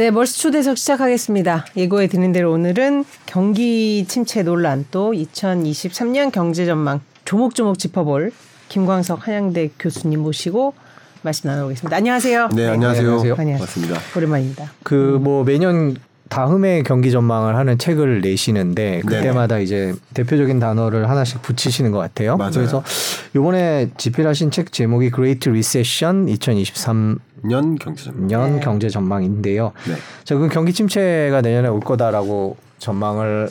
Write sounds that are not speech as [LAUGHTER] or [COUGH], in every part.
네, 멀스 초대석 시작하겠습니다. 예고해 드린 대로 오늘은 경기 침체 논란 또 2023년 경제 전망 조목조목 짚어볼 김광석 한양대 교수님 모시고 말씀 나눠보겠습니다. 안녕하세요. 네, 안녕하세요. 안녕하세요. 반갑습니다. 오랜만입니다. 그 뭐 매년 다음에 경기 전망을 하는 책을 내시는데 그때마다 이제 대표적인 단어를 하나씩 붙이시는 것 같아요. 맞아요. 그래서 이번에 집필하신 책 제목이 Great Recession 2023 년년 경제 전망. 네. 경제 전망인데요. 네. 자, 그 경기 침체가 내년에 올 거다라고 전망을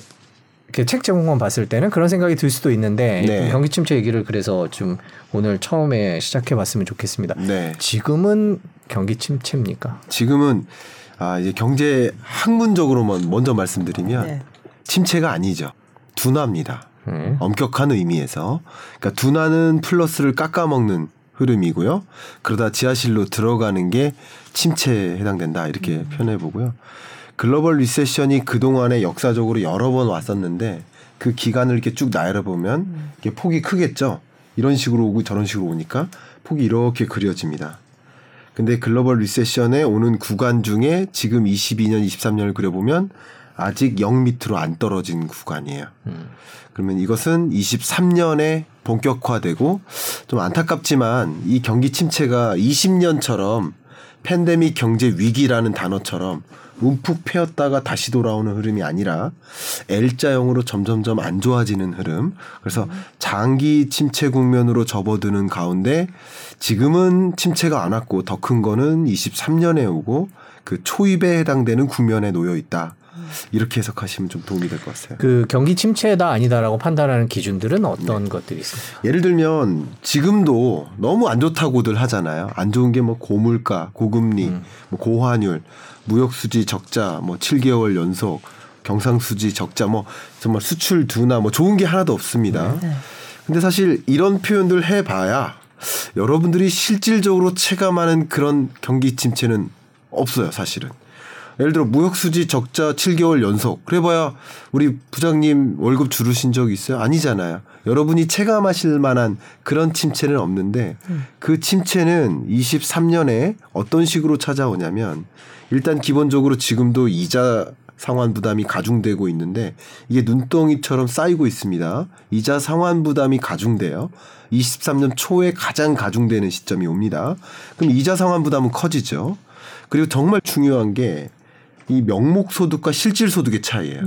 이렇게 책 제목만 봤을 때는 그런 생각이 들 수도 있는데 네. 경기 침체 얘기를 그래서 좀 오늘 처음에 시작해 봤으면 좋겠습니다. 네. 지금은 경기 침체입니까? 지금은 아, 이제 경제 학문적으로만 먼저 말씀드리면 네. 침체가 아니죠. 둔화입니다. 네. 엄격한 의미에서. 그러니까 둔화는 플러스를 깎아먹는 흐름이고요. 그러다 지하실로 들어가는 게 침체에 해당된다. 이렇게 표현해 보고요. global recession이 그동안에 역사적으로 여러 번 왔었는데 그 기간을 이렇게 쭉 나열해 보면 이게 폭이 크겠죠. 이런 식으로 오고 저런 식으로 오니까 폭이 이렇게 그려집니다. 근데 global recession에 오는 구간 중에 지금 22년, 23년을 그려보면 아직 0 밑으로 안 떨어진 구간이에요. 그러면 이것은 23년에 본격화되고 좀 안타깝지만 이 경기 침체가 20년처럼 팬데믹 경제 위기라는 단어처럼 움푹 패였다가 다시 돌아오는 흐름이 아니라 L자형으로 점점점 안 좋아지는 흐름. 그래서 장기 침체 국면으로 접어드는 가운데 지금은 침체가 안 왔고 더 큰 거는 23년에 오고 그 초입에 해당되는 국면에 놓여 있다. 이렇게 해석하시면 좀 도움이 될 것 같아요. 그 경기 침체다 아니다라고 판단하는 기준들은 어떤 것들이 있습니까? 예를 들면 지금도 너무 안 좋다고들 하잖아요. 안 좋은 게 뭐 고물가, 고금리, 뭐 고환율, 무역 수지 적자, 뭐 7개월 연속 경상 수지 적자, 뭐 정말 수출 둔화, 뭐 좋은 게 하나도 없습니다. 근데 사실 이런 표현들 해봐야 여러분들이 실질적으로 체감하는 그런 경기 침체는 없어요, 사실은. 예를 들어 무역 수지 적자 7개월 연속. 그래봐야 우리 부장님 월급 줄으신 적 있어요? 아니잖아요. 여러분이 체감하실 만한 그런 침체는 없는데 그 침체는 23년에 어떤 식으로 찾아오냐면 일단 기본적으로 지금도 이자 상환 부담이 가중되고 있는데 이게 눈덩이처럼 쌓이고 있습니다. 이자 상환 부담이 가중돼요. 23년 초에 가장 가중되는 시점이 옵니다. 그럼 이자 상환 부담은 커지죠. 그리고 정말 중요한 게 이 명목 소득과 실질 소득의 차이예요.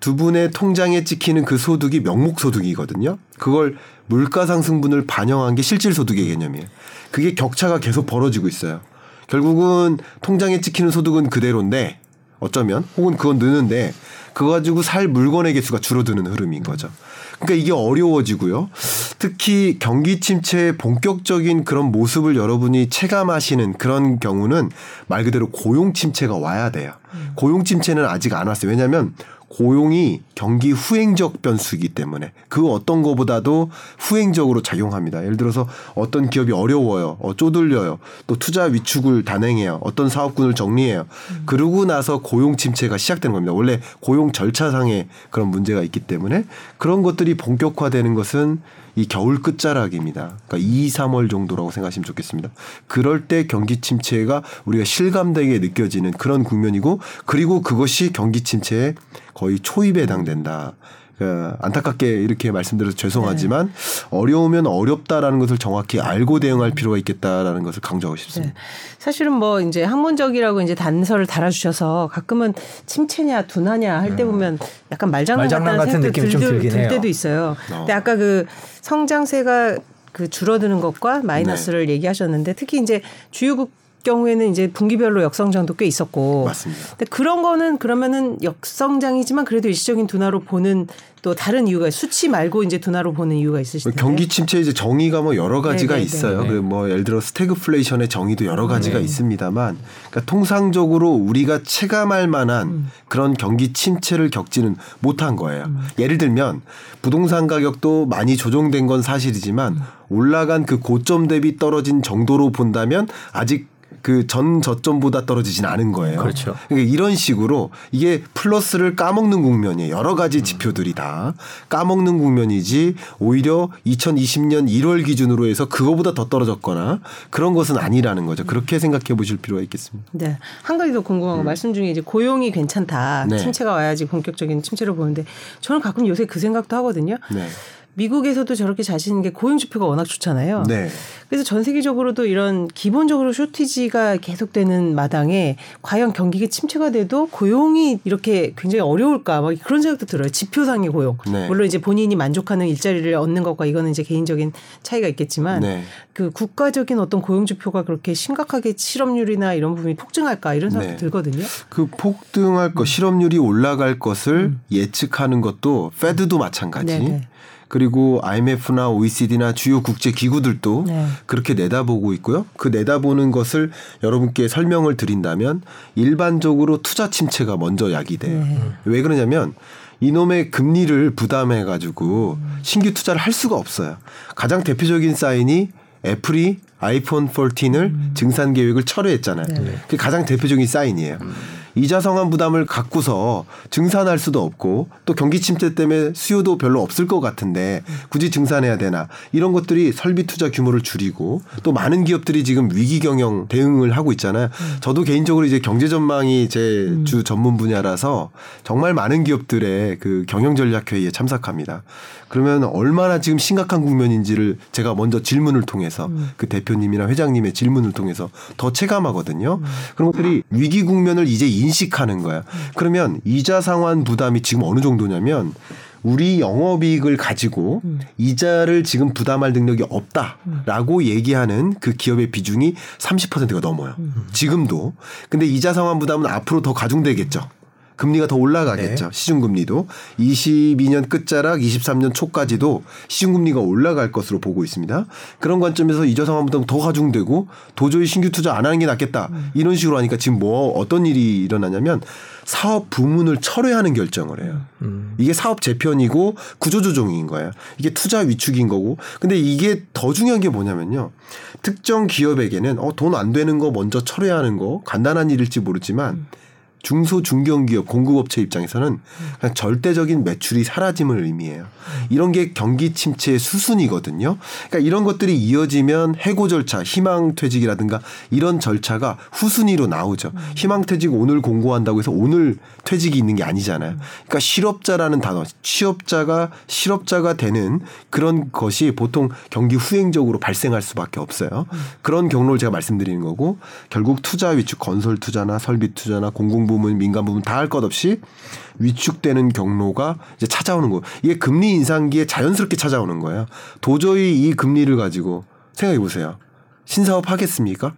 두 분의 통장에 찍히는 그 소득이 명목 소득이거든요. 그걸 물가 상승분을 반영한 게 실질 소득의 개념이에요. 그게 격차가 계속 벌어지고 있어요. 결국은 통장에 찍히는 소득은 그대로인데 어쩌면 혹은 그건 느는데 그거 가지고 살 물건의 개수가 줄어드는 흐름인 거죠. 그러니까 이게 어려워지고요. 특히 경기 침체의 본격적인 그런 모습을 여러분이 체감하시는 그런 경우는 말 그대로 고용 침체가 와야 돼요. 고용 침체는 아직 안 왔어요. 왜냐하면 고용이 경기 후행적 변수이기 때문에 그 어떤 거보다도 후행적으로 작용합니다. 예를 들어서 어떤 기업이 어려워요. 어, 쪼들려요. 또 투자 위축을 단행해요. 어떤 사업군을 정리해요. 그러고 나서 고용 침체가 시작되는 겁니다. 원래 고용 절차상에 그런 문제가 있기 때문에 그런 것들이 본격화되는 것은 이 겨울 끝자락입니다. 그러니까 2, 3월 정도라고 생각하시면 좋겠습니다. 그럴 때 경기 침체가 우리가 실감되게 느껴지는 그런 국면이고 그리고 그것이 경기 침체의 거의 초입에 해당된다. 그 안타깝게 이렇게 말씀드려서 죄송하지만 어려우면 어렵다라는 것을 정확히 알고 대응할 필요가 있겠다라는 것을 강조하고 싶습니다. 네. 사실은 뭐 이제 학문적이라고 이제 단서를 달아주셔서 가끔은 침체냐 둔하냐 할때 보면 약간 말장난, 말장난 같다는 같은 생각도 느낌이 좀 들, 들 해요. 때도 있어요. 어. 근데 아까 그 성장세가 그 줄어드는 것과 마이너스를 네. 얘기하셨는데 특히 이제 주요국 경우에는 이제 분기별로 역성장도 꽤 있었고 맞습니다. 근데 그런 거는 그러면은 역성장이지만 그래도 일시적인 둔화로 보는 또 다른 이유가 수치 말고 이제 둔화로 보는 이유가 텐데. 경기 침체 이제 정의가 뭐 여러 가지가 네네네. 있어요. 네. 그뭐 예를 들어 스태그플레이션의 정의도 여러 가지가 네. 있습니다만, 그러니까 통상적으로 우리가 체감할 만한 음. 그런 경기 침체를 겪지는 못한 거예요. 예를 들면 부동산 가격도 많이 조정된 건 사실이지만 음. 올라간 그 고점 대비 떨어진 정도로 본다면 아직 그 전 저점보다 떨어지진 않은 거예요. 그렇죠. 그러니까 이런 식으로 이게 플러스를 까먹는 국면이에요. 여러 가지 지표들이 다 까먹는 국면이지 오히려 2020년 1월 기준으로 해서 그거보다 더 떨어졌거나 그런 것은 아니라는 거죠. 그렇게 생각해 보실 필요가 있겠습니다. 네. 한 가지 더 궁금한 거 말씀 중에 이제 고용이 괜찮다. 네. 침체가 와야지 본격적인 침체를 보는데 저는 가끔 요새 그 생각도 하거든요. 네. 미국에서도 저렇게 자신 있는 게 고용 지표가 워낙 좋잖아요. 네. 그래서 전 세계적으로도 이런 기본적으로 쇼티지가 계속되는 마당에 과연 경기가 침체가 돼도 고용이 이렇게 굉장히 어려울까 막 그런 생각도 들어요. 지표상의 고용. 네. 물론 이제 본인이 만족하는 일자리를 얻는 것과 이거는 이제 개인적인 차이가 있겠지만 네. 그 국가적인 어떤 고용 지표가 그렇게 심각하게 실업률이나 이런 부분이 폭증할까 이런 생각도 네. 들거든요. 그 폭등할 것, 실업률이 올라갈 것을 예측하는 것도 페드도 마찬가지. 음. 네네. 그리고 IMF나 OECD나 주요 국제 기구들도 네. 그렇게 내다보고 있고요. 그 내다보는 것을 여러분께 설명을 드린다면 일반적으로 투자 침체가 먼저 야기돼요. 네. 왜 그러냐면 이놈의 금리를 부담해 가지고 신규 투자를 할 수가 없어요. 가장 대표적인 사인이 애플이 아이폰 14을 증산 계획을 철회했잖아요. 그게 가장 대표적인 사인이에요. 이자 상환 부담을 갖고서 증산할 수도 없고 또 경기 침체 때문에 수요도 별로 없을 것 같은데 굳이 증산해야 되나 이런 것들이 설비 투자 규모를 줄이고 또 많은 기업들이 지금 위기 경영 대응을 하고 있잖아요. 저도 개인적으로 이제 경제 전망이 제주 전문 분야라서 정말 많은 기업들의 그 경영 전략 회의에 참석합니다. 그러면 얼마나 지금 심각한 국면인지를 제가 먼저 질문을 통해서 그 대표님이나 회장님의 질문을 통해서 더 체감하거든요. 그런 것들이 위기 국면을 이제 인식하는 거야. 그러면 이자 상환 부담이 지금 어느 정도냐면 우리 영업이익을 가지고 이자를 지금 부담할 능력이 없다라고 얘기하는 그 기업의 비중이 30%가 넘어요. 지금도. 근데 이자 상환 부담은 앞으로 더 가중되겠죠. 금리가 더 올라가겠죠. 시중금리도 22년 끝자락 23년 초까지도 시중금리가 올라갈 것으로 보고 있습니다. 그런 관점에서 이자 상환 부담 더 가중되고 도저히 신규 투자 안 하는 게 낫겠다. 이런 식으로 하니까 지금 뭐 어떤 일이 일어나냐면 사업 부문을 철회하는 결정을 해요. 이게 사업 재편이고 구조조정인 거예요. 이게 투자 위축인 거고. 근데 이게 더 중요한 게 뭐냐면요. 특정 기업에게는 어, 돈 안 되는 거 먼저 철회하는 거 간단한 일일지 모르지만 중소 중견기업 공급업체 입장에서는 절대적인 매출이 사라짐을 의미해요. 이런 게 경기 침체의 수순이거든요. 그러니까 이런 것들이 이어지면 해고 절차, 희망 퇴직이라든가 이런 절차가 후순위로 나오죠. 희망 퇴직 오늘 공고한다고 해서 오늘 퇴직이 있는 게 아니잖아요. 그러니까 실업자라는 단어, 취업자가 실업자가 되는 그런 것이 보통 경기 후행적으로 발생할 수밖에 없어요. 그런 경로를 제가 말씀드리는 거고 결국 투자 위축, 건설 투자나 설비 투자나 공공 부문, 민간 부문 다할 것 없이 위축되는 경로가 이제 찾아오는 거예요. 이게 금리 인상기에 자연스럽게 찾아오는 거예요. 도저히 이 금리를 가지고 생각해 보세요. 신사업 하겠습니까?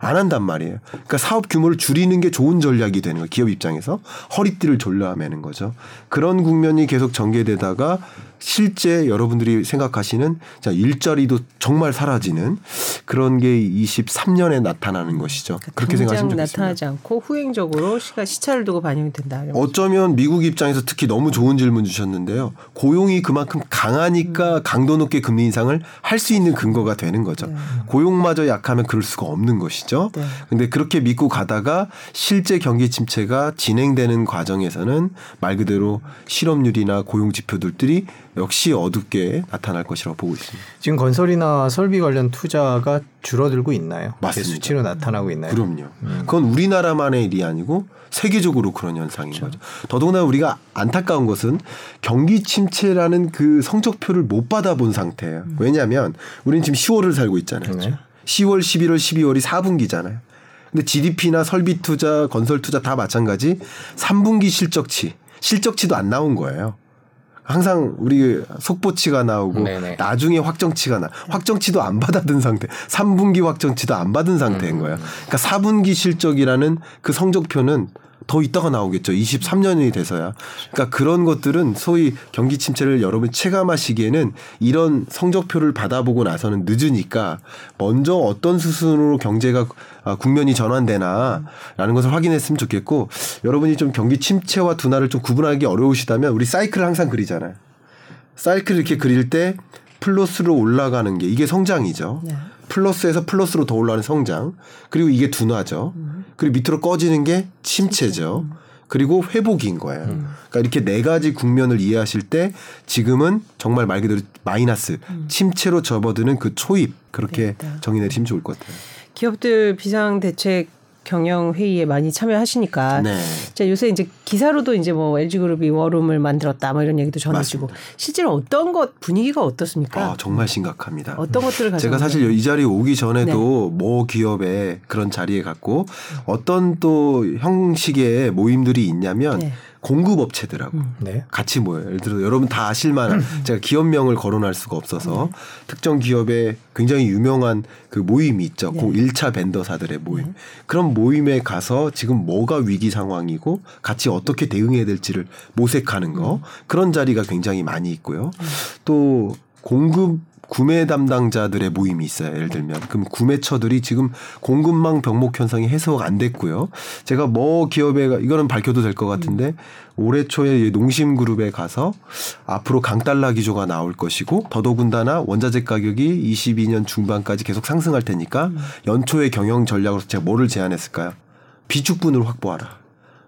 안 한단 말이에요. 그러니까 사업 규모를 줄이는 게 좋은 전략이 되는 거예요. 기업 입장에서 허리띠를 졸라매는 거죠. 그런 국면이 계속 전개되다가 실제 여러분들이 생각하시는 자 일자리도 정말 사라지는 그런 게 23년에 나타나는 것이죠. 그렇게 당장 생각하시면 좋겠습니다. 나타나지 않고 후행적으로 시가 시차를 두고 반영이 된다. 어쩌면 미국 입장에서 특히 너무 좋은 질문 주셨는데요. 고용이 그만큼 강하니까 강도 높게 금리 인상을 할 수 있는 근거가 되는 거죠. 고용마저 약하면 그럴 수가 없는 것이죠. 네. 근데 그렇게 믿고 가다가 실제 경기 침체가 진행되는 과정에서는 말 그대로 실업률이나 고용 지표들이 역시 어둡게 나타날 것이라고 보고 있습니다. 지금 건설이나 설비 관련 투자가 줄어들고 있나요? 맞습니다. 수치로 나타나고 있나요? 그럼요. 그건 우리나라만의 일이 아니고 세계적으로 그런 현상인 거죠. 더더구나 우리가 안타까운 것은 경기 침체라는 그 성적표를 못 받아본 상태예요. 왜냐하면 우리는 지금 10월을 살고 있잖아요. 네. 10월, 11월, 12월이 4분기잖아요. 근데 GDP나 설비 투자, 건설 투자 다 마찬가지 3분기 실적치, 실적치도 안 나온 거예요. 항상 우리 속보치가 나오고 네네. 나중에 확정치가 나 확정치도 안 받아든 상태 3분기 확정치도 안 받은 상태인 거예요. 그러니까 4분기 실적이라는 그 성적표는 더 있다가 나오겠죠. 23년이 돼서야. 그러니까 그런 것들은 소위 경기 침체를 여러분 체감하시기에는 이런 성적표를 받아보고 나서는 늦으니까 먼저 어떤 수순으로 경제가 아, 국면이 전환되나라는 것을 확인했으면 좋겠고 여러분이 좀 경기 침체와 둔화를 좀 구분하기 어려우시다면 우리 사이클을 항상 그리잖아요. 사이클 이렇게 그릴 때 플러스로 올라가는 게 이게 성장이죠. 네. 플러스에서 플러스로 더 올라가는 성장 그리고 이게 둔화죠. 그리고 밑으로 꺼지는 게 침체죠. 그리고 회복인 거예요. 그러니까 이렇게 네 가지 국면을 이해하실 때 지금은 정말 말 그대로 마이너스 침체로 접어드는 그 초입 그렇게 되겠다. 정의 내리시면 좋을 것 같아요. 기업들 비상 대책 경영 회의에 많이 참여하시니까 네. 자, 요새 이제 기사로도 이제 뭐 LG그룹이 워룸을 만들었다 뭐 이런 얘기도 전해지고 실제로 어떤 것 분위기가 어떻습니까? 아, 정말 심각합니다. 어떤 것들을 가지고 제가 사실 이 자리에 오기 전에도 모 기업의 그런 자리에 갔고 어떤 또 형식의 모임들이 있냐면 네. 공급업체들하고 네. 같이 모여요. 예를 들어 여러분 다 아실 만한 제가 기업명을 거론할 수가 없어서 특정 기업의 굉장히 유명한 그 모임이 있죠. 네. 공 1차 벤더사들의 모임. 그런 모임에 가서 지금 뭐가 위기 상황이고 같이 어떻게 대응해야 될지를 모색하는 거 그런 자리가 굉장히 많이 있고요. 또 공급 구매 담당자들의 모임이 있어요. 예를 들면 그럼 구매처들이 지금 공급망 병목 현상이 해소가 안 됐고요. 제가 뭐 기업에 가- 이거는 밝혀도 될 것 같은데 올해 초에 이 농심 그룹에 가서 앞으로 강달러 기조가 나올 것이고 더더군다나 원자재 가격이 22년 중반까지 계속 상승할 테니까 연초의 경영 전략으로 제가 뭐를 제안했을까요? 비축분을 확보하라.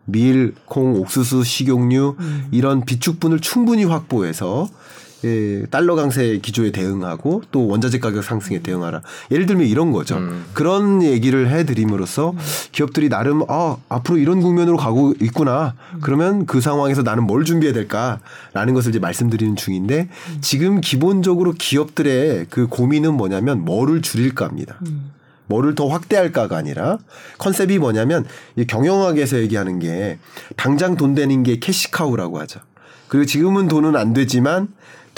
밀, 콩, 옥수수, 식용유 이런 비축분을 충분히 확보해서 예, 달러 강세 기조에 대응하고 또 원자재 가격 상승에 대응하라. 예를 들면 이런 거죠. 그런 얘기를 해드림으로써 기업들이 나름 아 앞으로 이런 국면으로 가고 있구나. 그러면 그 상황에서 나는 뭘 준비해야 될까라는 것을 이제 말씀드리는 중인데 지금 기본적으로 기업들의 그 고민은 뭐냐면 뭐를 줄일까입니다. 뭐를 더 확대할까가 아니라 컨셉이 뭐냐면 이 경영학에서 얘기하는 게 당장 돈 되는 게 캐시카우라고 하죠. 그리고 지금은 돈은 안 되지만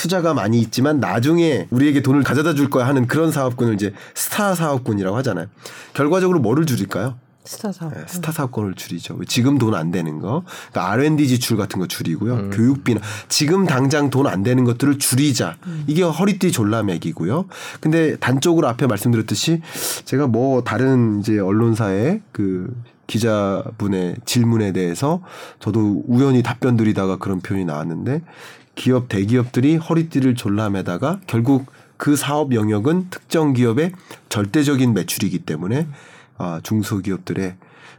투자가 많이 있지만 나중에 우리에게 돈을 가져다 줄 거야 하는 그런 사업군을 이제 스타 사업군이라고 하잖아요. 결과적으로 뭐를 줄일까요? 스타 사업. 네, 스타 사업권을 줄이죠. 지금 돈 안 되는 거, 그러니까 R&D 지출 같은 거 줄이고요. 교육비나 지금 당장 돈 안 되는 것들을 줄이자. 이게 허리띠 졸라매기고요. 근데 단적으로 앞에 말씀드렸듯이 제가 뭐 다른 이제 언론사의 그 기자분의 질문에 대해서 저도 우연히 답변 드리다가 그런 표현이 나왔는데 기업 대기업들이 허리띠를 졸라매다가 결국 그 사업 영역은 특정 기업의 절대적인 매출이기 때문에 아, 중소기업들의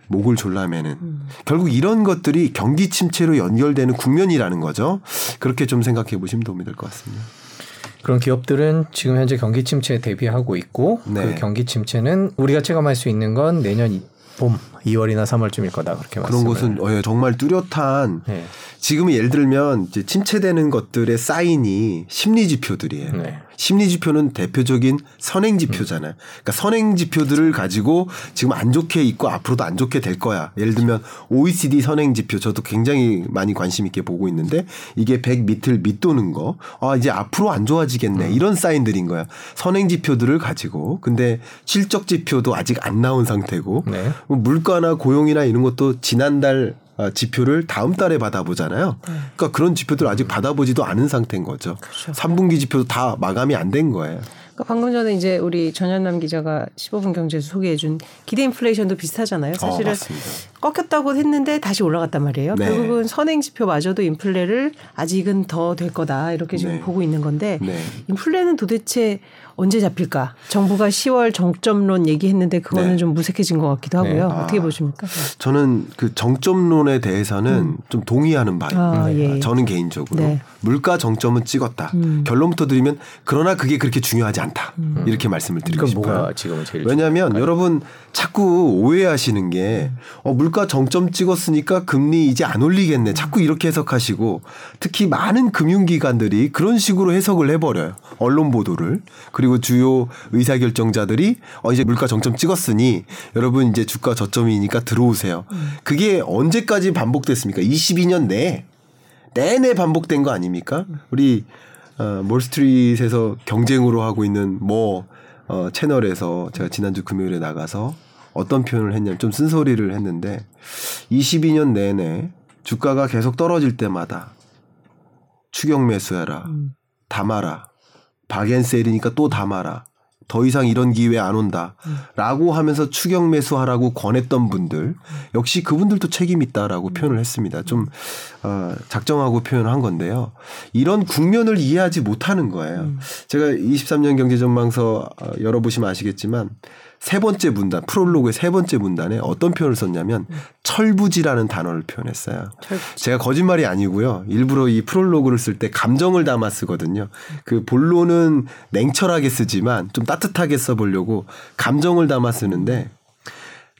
목을 졸라매는 결국 이런 것들이 경기 침체로 연결되는 국면이라는 거죠. 그렇게 좀 생각해 보시면 도움이 될 것 같습니다. 그런 기업들은 지금 현재 경기 침체에 대비하고 있고 네. 그 경기 침체는 우리가 체감할 수 있는 건 내년 이- 봄 2월이나 3월쯤일 거다 그렇게 그런 말씀을. 것은 어, 정말 뚜렷한 네. 지금 예를 들면 이제 침체되는 것들의 사인이 심리 지표들이에요. 네. 심리 지표는 대표적인 선행 지표잖아요. 그러니까 선행 지표들을 가지고 지금 안 좋게 있고 앞으로도 안 좋게 될 거야. 예를 들면 OECD 선행 지표 저도 굉장히 많이 관심 있게 보고 있는데 이게 100 밑을 밑도는 거. 아, 이제 앞으로 안 좋아지겠네. 이런 사인들인 거야. 선행 지표들을 가지고. 근데 실적 지표도 아직 안 나온 상태고 네. 뭐 물가나 고용이나 이런 것도 지난달 아, 지표를 다음 달에 받아보잖아요. 그러니까 그런 지표들 아직 받아보지도 않은 상태인 거죠. 그렇죠. 3분기 지표도 다 마감이 안 된 거예요. 그러니까 방금 전에 이제 우리 전현남 기자가 15분 경제에서 소개해준 기대 인플레이션도 비슷하잖아요. 사실은 어. 꺾였다고 했는데 다시 올라갔단 말이에요. 네. 결국은 선행 지표마저도 인플레를 아직은 더 될 거다 이렇게 지금 네. 보고 있는 건데 네. 인플레는 도대체 언제 잡힐까? 정부가 10월 정점론 얘기했는데 그거는 네. 좀 무색해진 것 같기도 네. 하고요. 아. 어떻게 보십니까? 저는 그 정점론에 대해서는 좀 동의하는 바입니다. 아, 예. 저는 개인적으로 네. 물가 정점은 찍었다. 음. 결론부터 드리면 그러나 그게 그렇게 중요하지 않다. 이렇게 말씀을 드리고 싶어요. 뭐가 지금 제일 왜냐하면 여러분 자꾸 오해하시는 게 어, 물가 정점 찍었으니까 금리 이제 안 올리겠네. 자꾸 이렇게 해석하시고 특히 많은 금융기관들이 그런 식으로 해석을 해버려요. 언론 보도를 그리고 주요 의사결정자들이 어, 이제 물가 정점 찍었으니 여러분 이제 주가 저점이니까 들어오세요. 그게 언제까지 반복됐습니까? 22년 내에 내내 반복된 거 아닙니까? 우리 어, 몰스트리트에서 경쟁으로 하고 있는 뭐 어, 채널에서 제가 지난주 금요일에 나가서 어떤 표현을 했냐면 좀 쓴소리를 했는데 22년 내내 주가가 계속 떨어질 때마다 추격 매수해라. 음. 담아라. 박앤세일이니까 또 담아라. 더 이상 이런 기회 안 온다. 라고 하면서 추격 매수하라고 권했던 분들 역시 그분들도 책임 있다라고 표현을 했습니다. 좀 어, 작정하고 표현한 건데요. 이런 국면을 이해하지 못하는 거예요. 제가 23년 경제 전망서 어, 열어보시면 아시겠지만 세 번째 문단 프롤로그의 세 번째 문단에 어떤 표현을 썼냐면 철부지라는 단어를 표현했어요. 철부지. 제가 거짓말이 아니고요. 일부러 이 프롤로그를 쓸 때 감정을 담아 쓰거든요. 그 본론은 냉철하게 쓰지만 좀 따뜻하게 써보려고 감정을 담아 쓰는데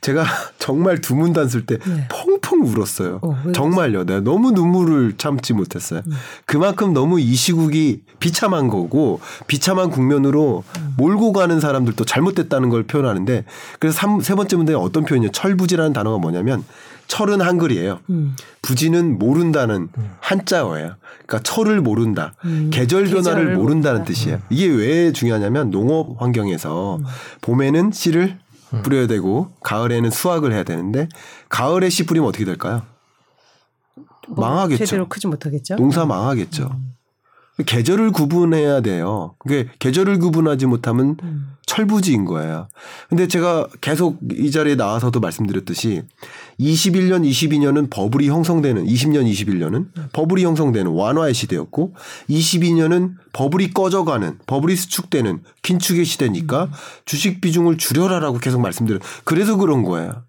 제가 [LAUGHS] 정말 두 문단 쓸때 네. 펑펑 울었어요. 어, 왜 정말요. 내가 너무 눈물을 참지 못했어요. 음. 그만큼 너무 이 시국이 비참한 거고 비참한 국면으로 음. 몰고 가는 사람들도 잘못됐다는 걸 표현하는데 그래서 삼, 세 번째 문제에 어떤 표현이요? 철부지라는 단어가 뭐냐면 철은 한글이에요. 음. 부지는 모른다는 한자어예요. 그러니까 철을 모른다. 음, 계절 변화를 모른다는 모른다. 뜻이에요. 이게 왜 중요하냐면 농업 환경에서 음. 봄에는 씨를 뿌려야 되고 가을에는 수확을 해야 되는데 가을에 씨 뿌리면 어떻게 될까요? 뭐 망하겠죠. 제대로 크지 못하겠죠. 농사 망하겠죠. 음. 계절을 구분해야 돼요. 그게 계절을 구분하지 못하면 음. 철부지인 거예요. 근데 제가 계속 이 자리에 나와서도 말씀드렸듯이 21년, 22년은 버블이 형성되는 20년, 21년은 버블이 형성되는 완화의 시대였고 22년은 버블이 꺼져가는 버블이 수축되는 긴축의 시대니까 주식 비중을 줄여라라고 계속 말씀드려. 그래서 그런 거예요.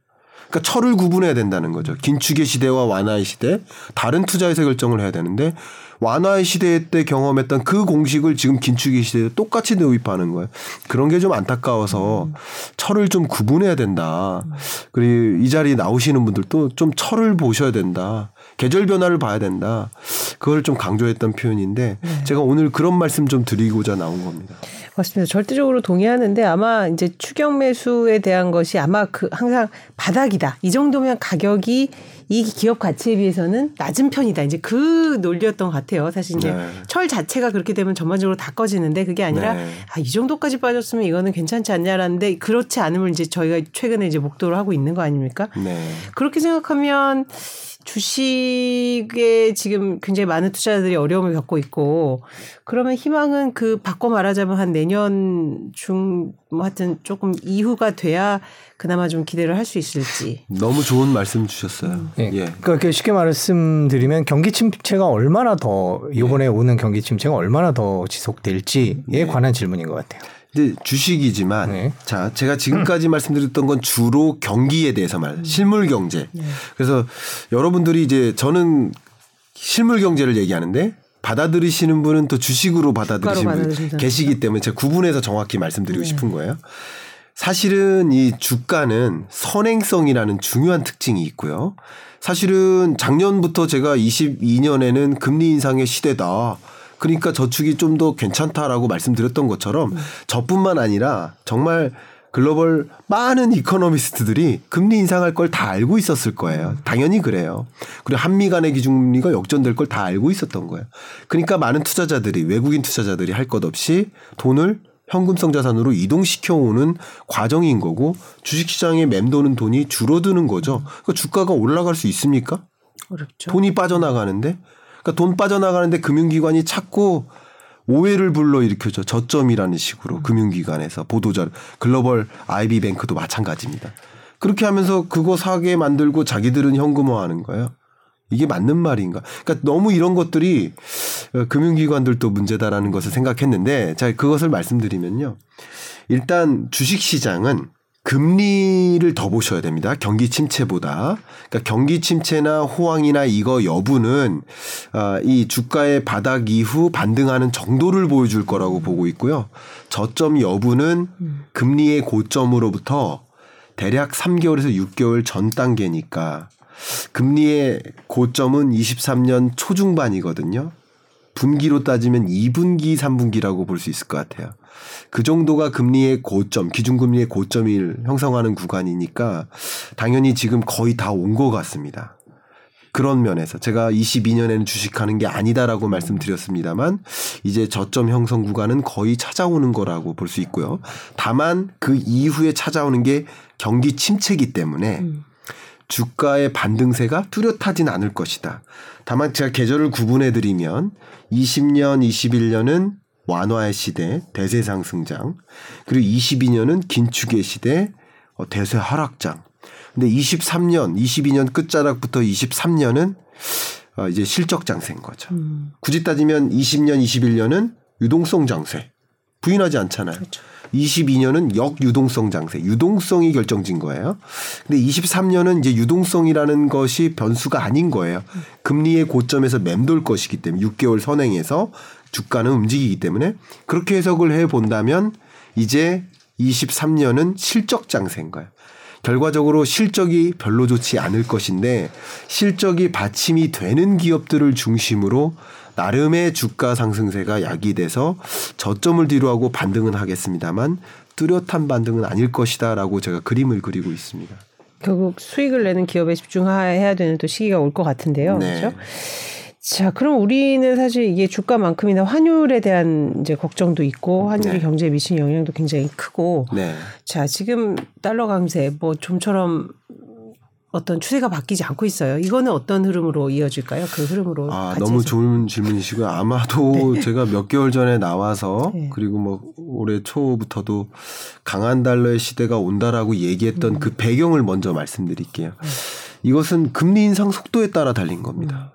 그러니까 철을 구분해야 된다는 거죠. 긴축의 시대와 완화의 시대, 다른 투자에서 결정을 해야 되는데 완화의 시대 때 경험했던 그 공식을 지금 긴축의 시대에 똑같이 도입하는 거예요. 그런 게 좀 안타까워서 철을 좀 구분해야 된다. 그리고 이 자리에 나오시는 분들도 좀 철을 보셔야 된다. 계절 변화를 봐야 된다. 그걸 좀 강조했던 표현인데 제가 오늘 그런 말씀 좀 드리고자 나온 겁니다. 맞습니다. 절대적으로 동의하는데 아마 이제 추경 매수에 대한 것이 아마 그 항상 바닥이다. 이 정도면 가격이 이 기업 가치에 비해서는 낮은 편이다. 이제 그 논리였던 것 같아요. 사실 이제 네. 철 자체가 그렇게 되면 전반적으로 다 꺼지는데 그게 아니라 네. 아, 이 정도까지 빠졌으면 이거는 괜찮지 않냐라는데 그렇지 않음을 이제 저희가 최근에 이제 목도를 하고 있는 거 아닙니까? 네. 그렇게 생각하면 주식에 지금 굉장히 많은 투자자들이 어려움을 겪고 있고 그러면 희망은 그 바꿔 말하자면 한 내년 중 뭐 하여튼 조금 이후가 돼야 그나마 좀 기대를 할 수 있을지. 너무 좋은 말씀 주셨어요. 예. 예. 그러니까 쉽게 말씀드리면 경기 침체가 얼마나 더 이번에 오는 경기 침체가 얼마나 더 지속될지에 관한 질문인 것 같아요. 이제 주식이지만 네. 자 제가 지금까지 말씀드렸던 건 주로 경기에 대해서 말 실물 경제. 그래서 여러분들이 이제 저는 실물 경제를 얘기하는데 받아들이시는 분은 또 주식으로 받아들이시는 분 계시기 때문에 제가 구분해서 정확히 말씀드리고 싶은 거예요. 사실은 이 주가는 선행성이라는 중요한 특징이 있고요. 사실은 작년부터 제가 22년에는 금리 인상의 시대다. 그러니까 저축이 좀 더 괜찮다라고 말씀드렸던 것처럼 저뿐만 아니라 정말 글로벌 많은 이코노미스트들이 금리 인상할 걸 다 알고 있었을 거예요. 당연히 그래요. 그리고 한미 간의 기준금리가 역전될 걸 다 알고 있었던 거예요. 그러니까 많은 투자자들이 외국인 투자자들이 할 것 없이 돈을 현금성 자산으로 이동시켜 오는 과정인 거고 주식시장에 맴도는 돈이 줄어드는 거죠. 그러니까 주가가 올라갈 수 있습니까? 어렵죠. 돈이 빠져나가는데 그러니까 돈 빠져나가는데 금융기관이 자꾸 오해를 불러 일으켜줘 저점이라는 식으로 금융기관에서 보도자 글로벌 아이비 뱅크도 마찬가지입니다. 그렇게 하면서 그거 사게 만들고 자기들은 현금화하는 거예요. 이게 맞는 말인가? 그러니까 너무 이런 것들이 어, 금융기관들도 문제다라는 것을 생각했는데 자 그것을 말씀드리면요. 일단 주식시장은 금리를 더 보셔야 됩니다. 경기 침체보다. 그러니까 경기 침체나 호황이나 이거 여부는 아, 이 주가의 바닥 이후 반등하는 정도를 보여줄 거라고 보고 있고요. 저점 여부는 금리의 고점으로부터 대략 3개월에서 6개월 전 단계니까 금리의 고점은 23년 초중반이거든요. 분기로 따지면 2분기, 3분기라고 볼 수 있을 것 같아요. 그 정도가 금리의 고점, 기준금리의 고점을 형성하는 구간이니까 당연히 지금 거의 다 온 것 같습니다. 그런 면에서 제가 22년에는 주식하는 게 아니다라고 말씀드렸습니다만 이제 저점 형성 구간은 거의 찾아오는 거라고 볼 수 있고요. 다만 그 이후에 찾아오는 게 경기 침체기 때문에 주가의 반등세가 뚜렷하진 않을 것이다. 다만 제가 계절을 구분해 드리면 20년, 21년은 완화의 시대, 대세 상승장. 그리고 22년은 긴축의 시대, 어, 대세 하락장. 근데 23년, 22년 끝자락부터 23년은 어, 이제 실적 장세인 거죠. 음. 굳이 따지면 20년, 21년은 유동성 장세. 부인하지 않잖아요. 그렇죠. 22년은 역유동성 장세, 유동성이 결정진 거예요. 근데 23년은 이제 유동성이라는 것이 변수가 아닌 거예요. 금리의 고점에서 맴돌 것이기 때문에 6개월 선행해서 주가는 움직이기 때문에 그렇게 해석을 해 본다면 이제 23년은 실적 장세인 거예요. 결과적으로 실적이 별로 좋지 않을 것인데 실적이 받침이 되는 기업들을 중심으로 나름의 주가 상승세가 야기돼서 저점을 뒤로하고 반등은 하겠습니다만 뚜렷한 반등은 아닐 것이다라고 제가 그림을 그리고 있습니다. 결국 수익을 내는 기업에 집중해야 되는 또 시기가 올 것 같은데요. 네. 그렇죠? 자, 그럼 우리는 사실 이게 주가만큼이나 환율에 대한 이제 걱정도 있고 환율이 네. 경제에 미치는 영향도 굉장히 크고 네. 자, 지금 달러 강세 뭐 좀처럼 어떤 추세가 바뀌지 않고 있어요. 이거는 어떤 흐름으로 이어질까요? 그 흐름으로 아, 너무 해서. 좋은 질문이시고요. 아마도 [LAUGHS] 제가 몇 개월 전에 나와서 네. 그리고 뭐 올해 초부터도 강한 달러의 시대가 온다라고 얘기했던 음. 그 배경을 먼저 말씀드릴게요. 이것은 금리 인상 속도에 따라 달린 겁니다.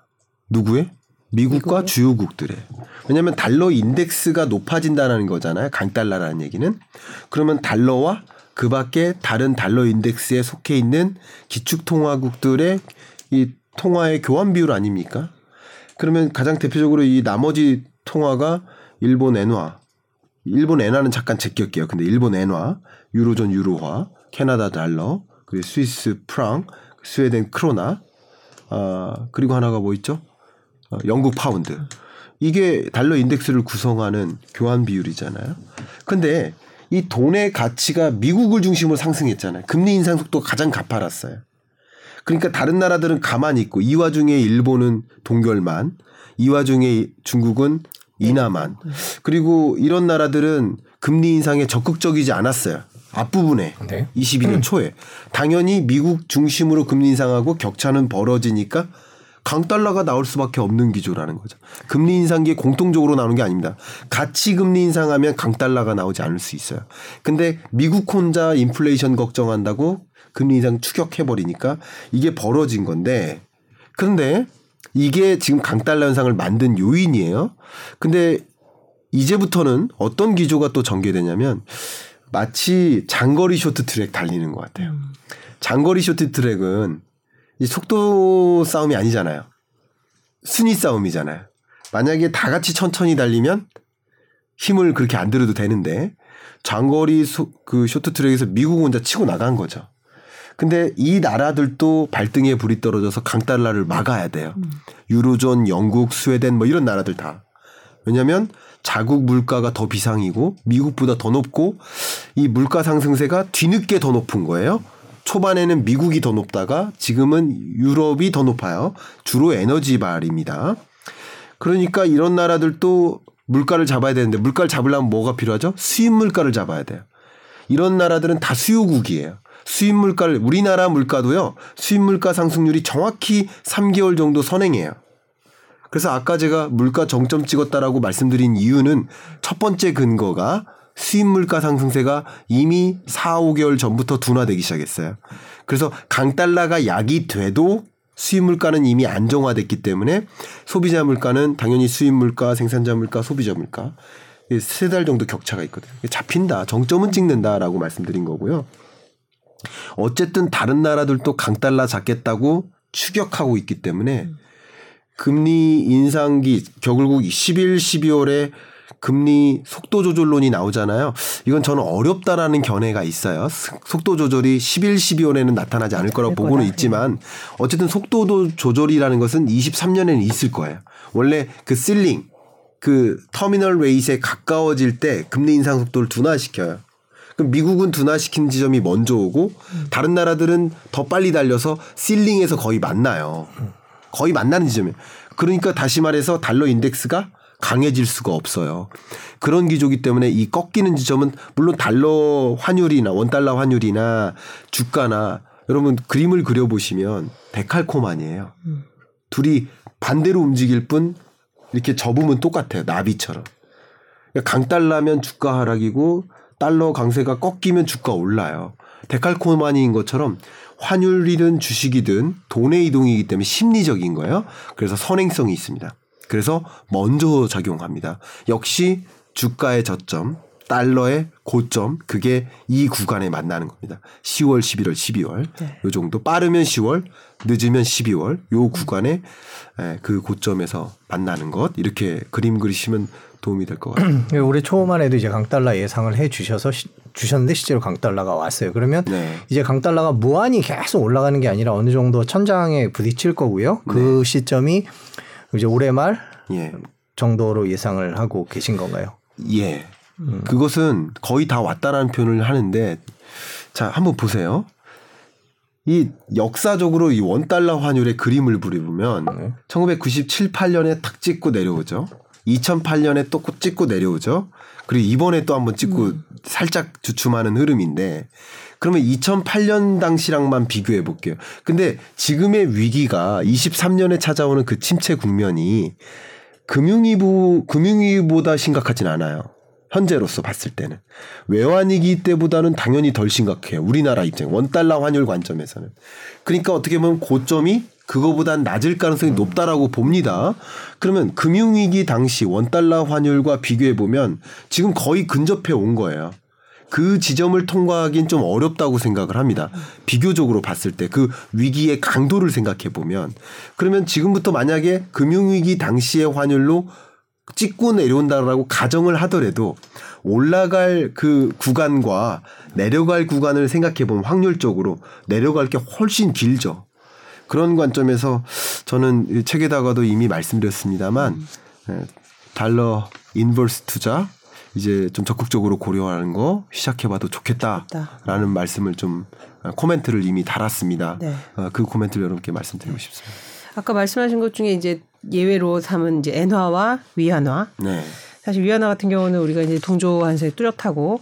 누구의? 미국과 미국의? 주요국들의. 왜냐하면 달러 인덱스가 높아진다는 거잖아요. 강달러라는 얘기는. 그러면 달러와 그 밖에 다른 달러 인덱스에 속해 있는 기축통화국들의 이 통화의 교환 비율 아닙니까? 그러면 가장 대표적으로 이 나머지 통화가 일본 엔화, 일본 엔화는 잠깐 제낄게요. 근데 일본 엔화, 유로존 유로화, 캐나다 달러, 그리고 스위스 프랑, 스웨덴 크로나, 아 그리고 하나가 뭐 있죠? 어, 영국 파운드. 이게 달러 인덱스를 구성하는 교환 비율이잖아요. 근데 이 돈의 가치가 미국을 중심으로 상승했잖아요. 금리 인상 속도가 가장 가파랐어요. 그러니까 다른 나라들은 가만히 있고 이 와중에 일본은 동결만, 이 와중에 중국은 인하만. 그리고 이런 나라들은 금리 인상에 적극적이지 않았어요. 앞부분에 네. 22년 초에 당연히 미국 중심으로 금리 인상하고 격차는 벌어지니까 강달러가 나올 수밖에 없는 기조라는 거죠. 금리 인상기에 공통적으로 나오는 게 아닙니다. 같이 금리 인상하면 강달러가 나오지 않을 수 있어요. 근데 미국 혼자 인플레이션 걱정한다고 금리 인상 추격해 버리니까 이게 벌어진 건데 그런데 이게 지금 강달러 현상을 만든 요인이에요. 근데 이제부터는 어떤 기조가 또 전개되냐면 마치 장거리 쇼트 트랙 달리는 것 같아요. 장거리 쇼트 트랙은 이 속도 싸움이 아니잖아요. 순위 싸움이잖아요. 만약에 다 같이 천천히 달리면 힘을 그렇게 안 들여도 되는데 장거리 쇼, 그 쇼트트랙에서 미국 혼자 치고 나간 거죠. 근데 이 나라들도 발등에 불이 떨어져서 강달러를 막아야 돼요. 유로존, 영국, 스웨덴 뭐 이런 나라들 다. 왜냐하면 자국 물가가 더 비상이고 미국보다 더 높고 이 물가 상승세가 뒤늦게 더 높은 거예요. 초반에는 미국이 더 높다가 지금은 유럽이 더 높아요. 주로 에너지 발입니다. 그러니까 이런 나라들도 물가를 잡아야 되는데 물가를 잡으려면 뭐가 필요하죠? 수입 물가를 잡아야 돼요. 이런 나라들은 다 수요국이에요. 수입 물가를 우리나라 물가도요. 수입 물가 상승률이 정확히 3개월 정도 선행해요. 그래서 아까 제가 물가 정점 찍었다라고 말씀드린 이유는 첫 번째 근거가 수입 물가 상승세가 이미 4, 5개월 전부터 둔화되기 시작했어요. 그래서 강달러가 약이 돼도 수입 물가는 이미 안정화됐기 때문에 소비자 물가는 당연히 수입 물가, 생산자 물가, 소비자 물가 세 달 정도 격차가 있거든요. 잡힌다. 정점은 찍는다라고 말씀드린 거고요. 어쨌든 다른 나라들도 강달러 잡겠다고 추격하고 있기 때문에 금리 인상기 결국 11, 12월에 금리 속도 조절론이 나오잖아요. 이건 저는 어렵다라는 견해가 있어요. 속도 조절이 11, 12월에는 나타나지 않을 거라고 될 보고는. 있지만 어쨌든 속도 조절이라는 것은 23년에는 있을 거예요. 원래 그 ceiling 그 terminal rate에 가까워질 때 금리 인상 속도를 둔화시켜요. 그럼 미국은 둔화시킨 지점이 먼저 오고 다른 나라들은 더 빨리 달려서 ceiling에서 거의 만나요. 거의 만나는 지점이에요. 그러니까 다시 말해서 달러 인덱스가 강해질 수가 없어요. 그런 기조기 때문에 이 꺾이는 지점은 물론 달러 환율이나 원달러 환율이나 주가나 여러분 그림을 그려보시면 데칼코마니예요. 둘이 반대로 움직일 뿐 이렇게 접으면 똑같아요. 나비처럼. 그러니까 강달러면 주가 하락이고 달러 강세가 꺾이면 주가 올라요. 데칼코마니인 것처럼 환율이든 주식이든 돈의 이동이기 때문에 심리적인 거예요. 그래서 선행성이 있습니다. 그래서 먼저 작용합니다. 역시 주가의 저점, 달러의 고점, 그게 이 구간에 만나는 겁니다. 10월, 11월, 12월. 네. 요 정도 빠르면 10월, 늦으면 12월. 요 구간에 그 고점에서 만나는 것. 이렇게 그림 그리시면 도움이 될 것 같아요. 예, [CLEARS THROAT] 올해 초만 해도 이제 강달러 예상을 해 주셔서 시, 주셨는데 실제로 강달러가 왔어요. 그러면 네. 이제 강달러가 무한히 계속 올라가는 게 아니라 어느 정도 천장에 부딪힐 거고요. 그 시점이 이제 올해 말 예. 정도로 예상을 하고 계신 건가요? 예. 그것은 거의 다 왔다라는 표현을 하는데 자, 한번 보세요. 이 역사적으로 이 원달러 환율의 그림을 그려보면 네. 1997, 8년에 탁 찍고 내려오죠. 2008년에 또 찍고 내려오죠. 그리고 이번에 또 한번 찍고 살짝 주춤하는 흐름인데 그러면 2008년 당시랑만 비교해 볼게요. 근데 지금의 위기가 23년에 찾아오는 그 침체 국면이 금융위부 금융위보다 심각하진 않아요. 현재로서 봤을 때는 외환위기 때보다는 당연히 덜 심각해요. 우리나라 입장 원달러 환율 관점에서는 그러니까 어떻게 보면 고점이 그거보단 낮을 가능성이 높다라고 봅니다. 그러면 금융위기 당시 원달러 환율과 비교해 보면 지금 거의 근접해 온 거예요. 그 지점을 통과하기는 좀 어렵다고 생각을 합니다. 비교적으로 봤을 때 그 위기의 강도를 생각해 보면 그러면 지금부터 만약에 금융위기 당시의 환율로 찍고 내려온다라고 가정을 하더라도 올라갈 그 구간과 내려갈 구간을 생각해 보면 확률적으로 내려갈 게 훨씬 길죠. 그런 관점에서 저는 이 책에다가도 이미 말씀드렸습니다만 예, 달러 인버스 투자 이제 좀 적극적으로 고려하는 거 시작해봐도 좋겠다라는 말씀을 좀 어, 코멘트를 이미 달았습니다. 네. 어, 그 코멘트를 여러분께 말씀드리고 싶습니다. 아까 말씀하신 것 중에 이제 예외로 삼은 이제 엔화와 위안화. 네. 사실 위안화 같은 경우는 우리가 이제 동조 환세 뚜렷하고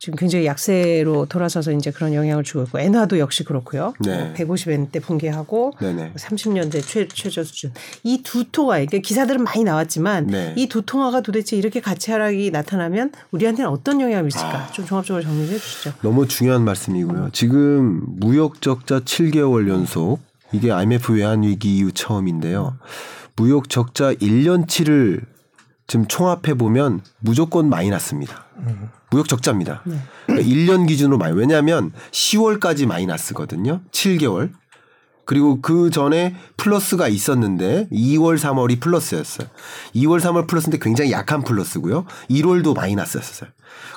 지금 굉장히 약세로 돌아서서 이제 그런 영향을 주고 있고 엔화도 역시 그렇고요. 네. 150엔 때 붕괴하고 네네. 30년대 최, 최저 수준. 이 두 통화, 그러니까 기사들은 많이 나왔지만 네. 이두 통화가 도대체 이렇게 가치 하락이 나타나면 우리한테는 어떤 영향을 미칠까? 아. 좀 종합적으로 정리해 주시죠. 너무 중요한 말씀이고요. 지금 무역 적자 7개월 연속 이게 IMF 외환 위기 이후 처음인데요. 무역 적자 1년치를 지금 총합해 보면 무조건 마이너스입니다. 무역 적자입니다. 그러니까 1년 기준으로 많이 왜냐하면 10월까지 마이너스거든요. 7개월. 그리고 그 전에 플러스가 있었는데 2월, 3월이 플러스였어요. 2월, 3월 플러스인데 굉장히 약한 플러스고요. 1월도 마이너스였어요.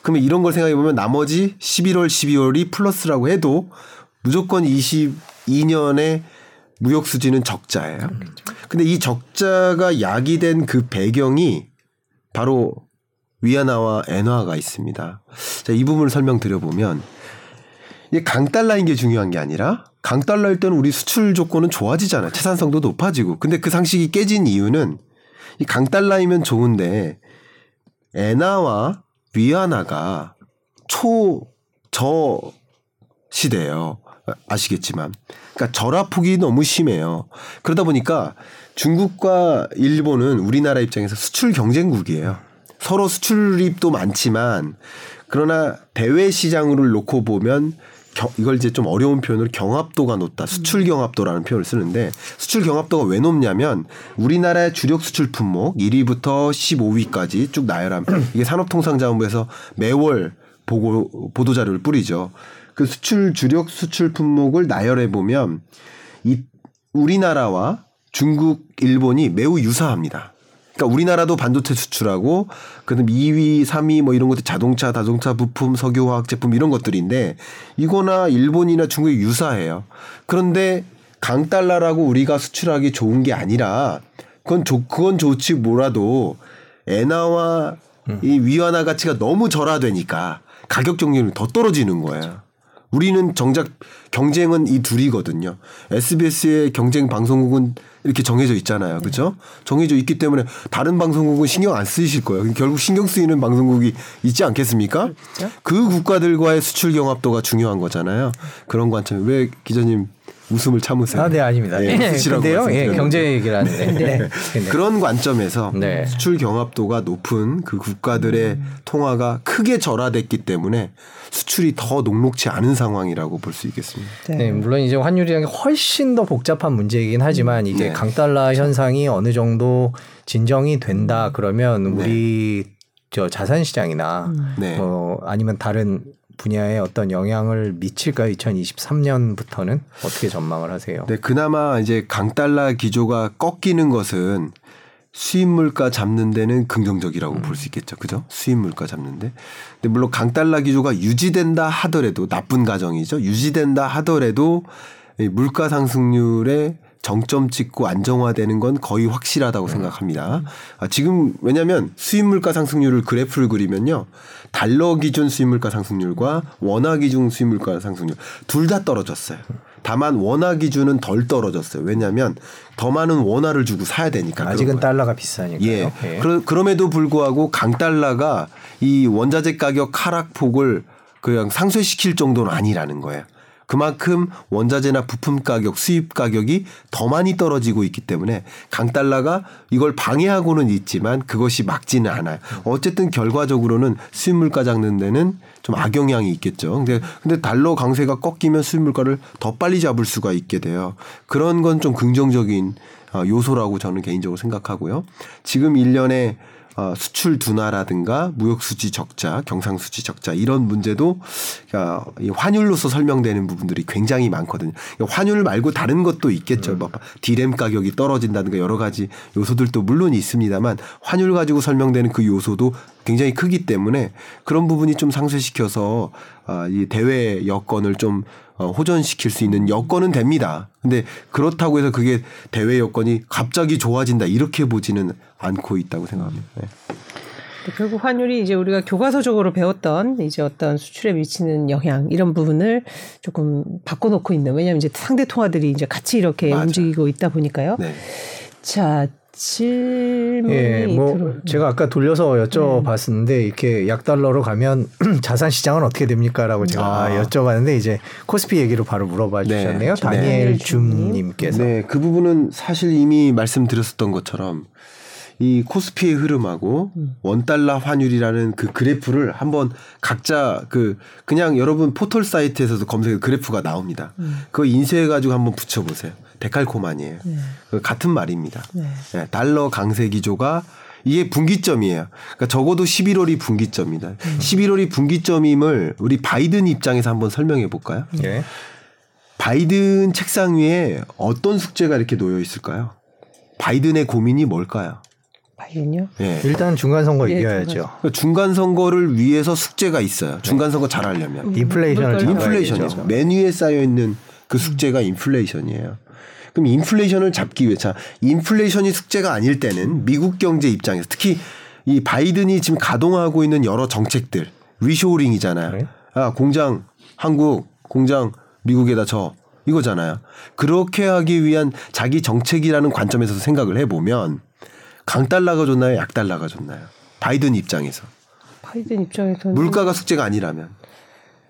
그러면 이런 걸 생각해 보면 나머지 11월, 12월이 플러스라고 해도 무조건 22년의 무역 수지는 적자예요. 근데 이 적자가 야기된 그 배경이 바로 위안화와 엔화가 있습니다. 자, 이 부분을 설명드려 보면 이게 강달러인 게 중요한 게 아니라 강달러일 때는 우리 수출 조건은 좋아지잖아요. 채산성도 높아지고. 근데 그 상식이 깨진 이유는 이 강달러이면 좋은데 엔화와 위안화가 초저 시대예요. 아시겠지만. 그러니까 절하폭이 너무 심해요. 그러다 보니까 중국과 일본은 우리나라 입장에서 수출 경쟁국이에요. 서로 수출입도 많지만 그러나 대외 시장을 놓고 보면 겨, 이걸 이제 좀 어려운 표현으로 경합도가 높다. 수출 경합도라는 표현을 쓰는데 수출 경합도가 왜 높냐면 우리나라의 주력 수출 품목 1위부터 15위까지 쭉 나열하면 [CLEARS THROAT] 이게 산업통상자원부에서 매월 보고 보도 자료를 뿌리죠. 그 수출 주력 수출 품목을 나열해 보면 이 우리나라와 중국, 일본이 매우 유사합니다. 그러니까 우리나라도 반도체 수출하고 그다음 2위, 3위 뭐 이런 것들 자동차, 자동차 부품, 석유화학 제품 이런 것들인데 이거나 일본이나 중국이 유사해요. 그런데 강달러라고 우리가 수출하기 좋은 게 아니라 그건 좋 그건 좋지 뭐라도 엔화와 이 위안화 가치가 너무 절하되니까 가격 정률이 더 떨어지는 거예요. 우리는 정작 경쟁은 이 둘이거든요. SBS의 경쟁 방송국은 이렇게 정해져 있잖아요. 그죠? 정해져 있기 때문에 다른 방송국은 신경 안 쓰이실 거예요. 결국 신경 쓰이는 방송국이 있지 않겠습니까? 그렇죠. 그 국가들과의 수출 경합도가 중요한 거잖아요. 그런 관점. 왜 기자님 웃음을 참으세요. 아, 네, 아닙니다. 예, 네, 웃으시라고 근데요, 예. 경제 얘기를 하는데. 네. 네. 그런 관점에서 네. 수출 경합도가 높은 그 국가들의 통화가 크게 절하됐기 때문에 수출이 더 녹록치 않은 상황이라고 볼 수 있겠습니다. 네, 물론 이제 환율이라는 게 훨씬 더 복잡한 문제이긴 하지만 이제 네. 강달러 현상이 어느 정도 진정이 된다 그러면 우리 저 자산 시장이나 네. 뭐 아니면 다른 분야에 어떤 영향을 미칠까요? 2023년부터는 어떻게 전망을 하세요? 네, 그나마 이제 강달러 기조가 꺾이는 것은 수입 물가 잡는 데는 긍정적이라고 볼수 있겠죠. 그죠? 수입 물가 잡는데. 근데 물론 강달러 기조가 유지된다 하더라도 나쁜 가정이죠. 유지된다 하더라도 이 물가 상승률에 정점 찍고 안정화되는 건 거의 확실하다고 생각합니다. 아, 지금 왜냐하면 수입 물가 상승률을 그래프를 그리면요, 달러 기준 수입 물가 상승률과 원화 기준 수입 물가 상승률 둘 다 떨어졌어요. 다만 원화 기준은 덜 떨어졌어요. 왜냐하면 더 많은 원화를 주고 사야 되니까. 아직은. 달러가 비싸니까요. 예. 예. 그러, 그럼에도 불구하고 강달러가 이 원자재 가격 하락폭을 그냥 상쇄시킬 정도는 아니라는 거예요. 그만큼 원자재나 부품 가격, 수입 가격이 더 많이 떨어지고 있기 때문에 강달러가 이걸 방해하고는 있지만 그것이 막지는 않아요. 어쨌든 결과적으로는 수입 물가 잡는 데는 좀 악영향이 있겠죠. 근데 근데 달러 강세가 꺾이면 수입 물가를 더 빨리 잡을 수가 있게 돼요. 그런 건 좀 긍정적인 어, 요소라고 저는 개인적으로 생각하고요. 지금 일년에 어, 수출 둔화라든가 무역 수지 적자, 경상 수지 적자 이런 문제도 어, 이 환율로서 설명되는 부분들이 굉장히 많거든요. 그러니까 환율 말고 다른 것도 있겠죠. 뭐 디램 가격이 떨어진다든가 여러 가지 요소들도 물론 있습니다만 환율 가지고 설명되는 그 요소도 굉장히 크기 때문에 그런 부분이 좀 상쇄시켜서 아, 이 대외 여건을 좀 어, 호전시킬 수 있는 여건은 됩니다. 근데 그렇다고 해서 그게 대외 여건이 갑자기 좋아진다 이렇게 보지는 않고 있다고 생각합니다. 네. 결국 환율이 이제 우리가 교과서적으로 배웠던 이제 어떤 수출에 미치는 영향 이런 부분을 조금 바꿔놓고 있는 왜냐하면 이제 상대 통화들이 이제 같이 이렇게 맞아요. 움직이고 있다 보니까요. 네. 자 질문이 예, 뭐 들어. 제가 아까 돌려서 여쭤봤었는데 이렇게 약 달러로 가면 [CLEARS THROAT] 자산 시장은 어떻게 됩니까라고 제가 아. 여쭤봤는데 이제 코스피 얘기로 바로 물어봐 네. 주셨네요. 네. 다니엘 줌님. 줌님께서. 네, 그 부분은 사실 이미 말씀드렸었던 것처럼 이 코스피의 흐름하고 원달러 환율이라는 그 그래프를 한번 각자 그 그냥 여러분 포털 사이트에서도 검색해 그래프가 나옵니다. 그거 인쇄해 가지고 한번 붙여 보세요. 데칼코만이에요. 그 같은 말입니다. 네. 네, 달러 강세 기조가 이게 분기점이에요. 그러니까 적어도 11월이 분기점이다. 11월이 분기점임을 우리 바이든 입장에서 한번 설명해 볼까요? 예. 바이든 책상 위에 어떤 숙제가 이렇게 놓여 있을까요? 바이든의 고민이 뭘까요? 바이든요. 예. 일단 중간 선거 예, 이겨야죠. 그러니까 중간 선거를 위해서 숙제가 있어요. 중간 선거 잘 하려면 인플레이션을 물가를 잡아야 인플레이션이죠. 되죠. 맨 위에 쌓여 있는 그 숙제가 인플레이션이에요. 그럼 인플레이션을 잡기 위해 자 인플레이션이 숙제가 아닐 때는 미국 경제 입장에서 특히 이 바이든이 지금 가동하고 있는 여러 정책들 reshoring이잖아요. 네. 아 공장 한국 공장 미국에다 저 이거잖아요. 그렇게 하기 위한 자기 정책이라는 관점에서 생각을 해보면 강달러가 좋나요? 약달러가 좋나요? 바이든 입장에서 바이든 입장에서는 물가가 숙제가 아니라면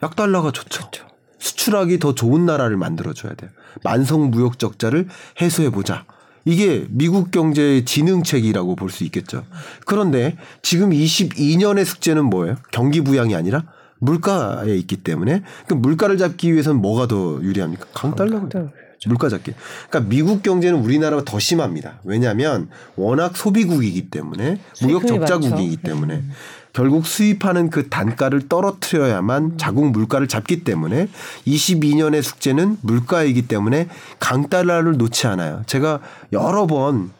약달러가 좋죠. 수출하기 더 좋은 나라를 만들어줘야 돼요. 만성 무역 적자를 해소해 보자. 이게 미국 경제의 진흥책이라고 볼 수 있겠죠. 그런데 지금 22년의 숙제는 뭐예요? 경기 부양이 아니라 물가에 있기 때문에 그 물가를 잡기 위해서는 뭐가 더 유리합니까? 강달러가 물가 잡기. 그러니까 미국 경제는 우리나라가 더 심합니다. 왜냐하면 워낙 소비국이기 때문에 무역 적자국이기. 때문에 결국 수입하는 그 단가를 떨어뜨려야만 자국 물가를 잡기 때문에 22년의 숙제는 물가이기 때문에 강달러를 놓지 않아요. 제가 여러 번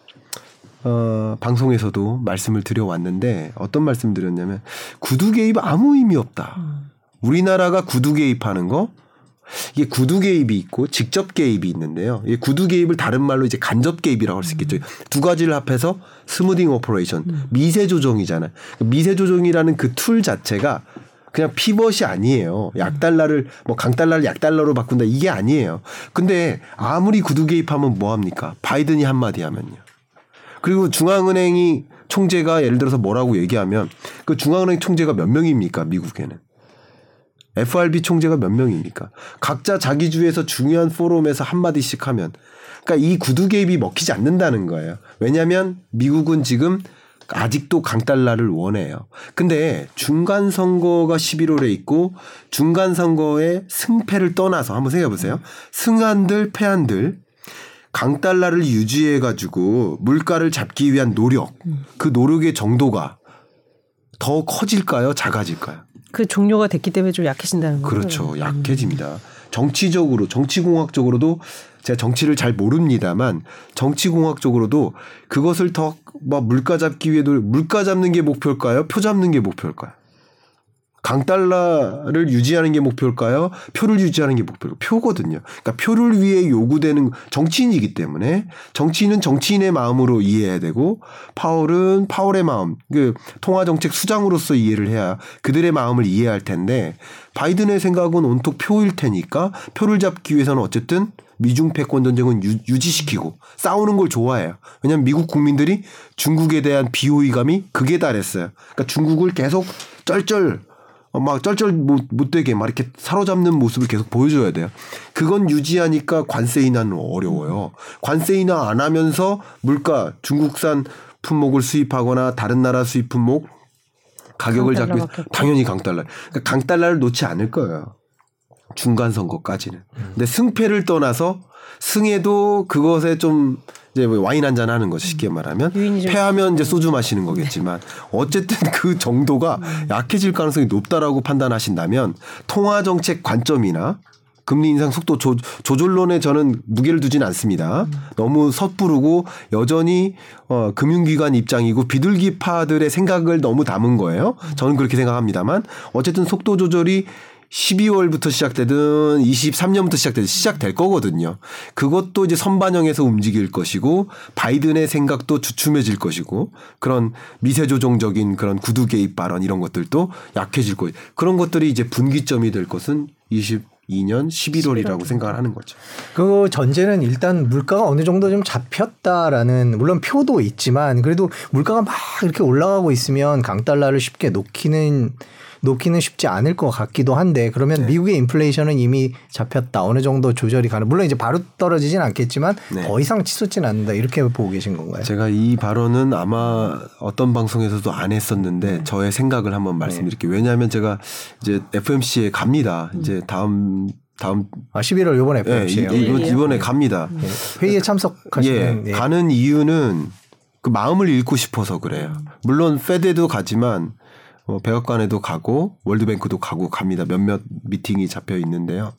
어, 방송에서도 말씀을 드려왔는데 어떤 말씀 드렸냐면 구두 개입 아무 의미 없다. 우리나라가 구두 개입하는 거 이게 구두 개입이 있고 직접 개입이 있는데요. 이 구두 개입을 다른 말로 이제 간접 개입이라고 할 수 있겠죠. 두 가지를 합해서 smoothing operation, 미세 조정이잖아요. 미세 조정이라는 그 tool 자체가 그냥 피벗이 아니에요. 약달러를 뭐 강달러를 약달러로 바꾼다 이게 아니에요. 근데 아무리 구두 개입하면 뭐 합니까? 바이든이 한마디 하면요. 그리고 중앙은행이 총재가 예를 들어서 뭐라고 얘기하면 그 중앙은행 총재가 몇 명입니까? 미국에는. FRB 총재가 몇 명입니까? 각자 자기 주에서 중요한 포럼에서 한마디씩 하면 그러니까 이 구두 개입이 먹히지 않는다는 거예요. 왜냐하면 미국은 지금 아직도 강달러를 원해요. 근데 중간 선거가 11월에 있고 중간 선거의 승패를 떠나서 한번 생각해 보세요. 승한들 패한들 강달러를 유지해 가지고 물가를 잡기 위한 노력 그 노력의 정도가 더 커질까요? 작아질까요? 그 종료가 됐기 때문에 좀 약해진다는 거죠. 그렇죠. 약해집니다. 정치적으로 정치공학적으로도 제가 정치를 잘 모릅니다만 정치공학적으로도 그것을 더뭐 물가 잡기 위해도 물가 잡는 게 목표일까요? 표 잡는 게 목표일까요? 강달러를 유지하는 게 목표일까요? 표를 유지하는 게 목표일까요? 표거든요. 그러니까 표를 위해 요구되는 정치인이기 때문에 정치인은 정치인의 마음으로 이해해야 되고 파월은 파월의 마음, 그 통화 정책 수장으로서 이해를 해야 그들의 마음을 이해할 텐데 바이든의 생각은 온통 표일 테니까 표를 잡기 위해서는 어쨌든 미중 패권 전쟁은 유, 유지시키고 싸우는 걸 좋아해요. 왜냐하면 미국 국민들이 중국에 대한 비호의감이 극에 달했어요. 그러니까 중국을 계속 쩔쩔 어, 막 쩔쩔 못, 못되게 막 이렇게 사로잡는 모습을 계속 보여줘야 돼요. 그건 유지하니까 관세 인하는 어려워요. 관세 인하 안 하면서 물가 중국산 품목을 수입하거나 다른 나라 수입 품목 가격을 잡기 위해서 당연히 강달러. 그러니까 강달러를 놓지 않을 거예요. 중간 선거까지는. 근데 승패를 떠나서 승에도 그것에 좀 이제 뭐 와인 한 잔 하는 거죠 쉽게 말하면. 패하면 이제 소주 마시는 거겠지만 어쨌든 그 정도가 약해질 가능성이 높다라고 판단하신다면 통화 정책 관점이나 금리 인상 속도 조, 조절론에 저는 무게를 두지는 않습니다. 너무 섣부르고 여전히 어, 금융기관 입장이고 비둘기파들의 생각을 너무 담은 거예요. 저는 그렇게 생각합니다만 어쨌든 속도 조절이 12월부터 시작되든 23년부터 시작되든 시작될 거거든요. 그것도 이제 선반영해서 움직일 것이고 바이든의 생각도 주춤해질 것이고 그런 미세 조정적인 그런 구두 개입 발언 이런 것들도 약해질 거예요. 그런 것들이 이제 분기점이 될 것은 22년 11월이라고 11월. 생각을 하는 거죠. 그 전제는 일단 물가가 어느 정도 좀 잡혔다라는 물론 표도 있지만 그래도 물가가 막 이렇게 올라가고 있으면 강달러를 쉽게 놓기는 놓기는 쉽지 않을 것 같기도 한데 그러면 네. 미국의 인플레이션은 이미 잡혔다 어느 정도 조절이 가능 물론 이제 바로 떨어지진 않겠지만 네. 더 이상 치솟진 않는다 이렇게 보고 계신 건가요? 제가 이 발언은 아마 어떤 방송에서도 안 했었는데 네. 저의 생각을 한번 말씀드릴게요. 왜냐하면 제가 이제 FMC에 갑니다. 이제 다음 다음 아 11월 요번에 FMC에요. 예, 이번, 이번에 갑니다. 네. 회의에 참석하시는 예, 가는 이유는 그 마음을 읽고 싶어서 그래요. 물론 페드도 가지만 어, 백악관에도 가고 월드뱅크도 가고 갑니다. 몇몇 미팅이 잡혀 있는데요.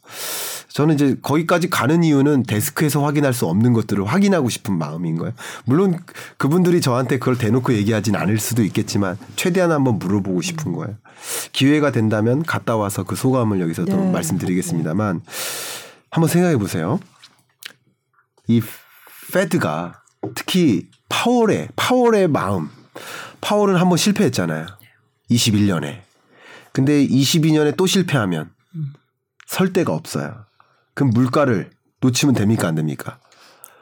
저는 이제 거기까지 가는 이유는 데스크에서 확인할 수 없는 것들을 확인하고 싶은 마음인 거예요. 물론 그분들이 저한테 그걸 대놓고 얘기하진 않을 수도 있겠지만 최대한 한번 물어보고 싶은 거예요. 기회가 된다면 갔다 와서 그 소감을 여기서 또 네. 말씀드리겠습니다만 한번 생각해 보세요. 이 페드가 특히 파월의 파월의 마음 파월은 한번 실패했잖아요. 21년에. 근데 22년에 또 실패하면 설 데가 없어요. 그럼 물가를 놓치면 됩니까 안 됩니까?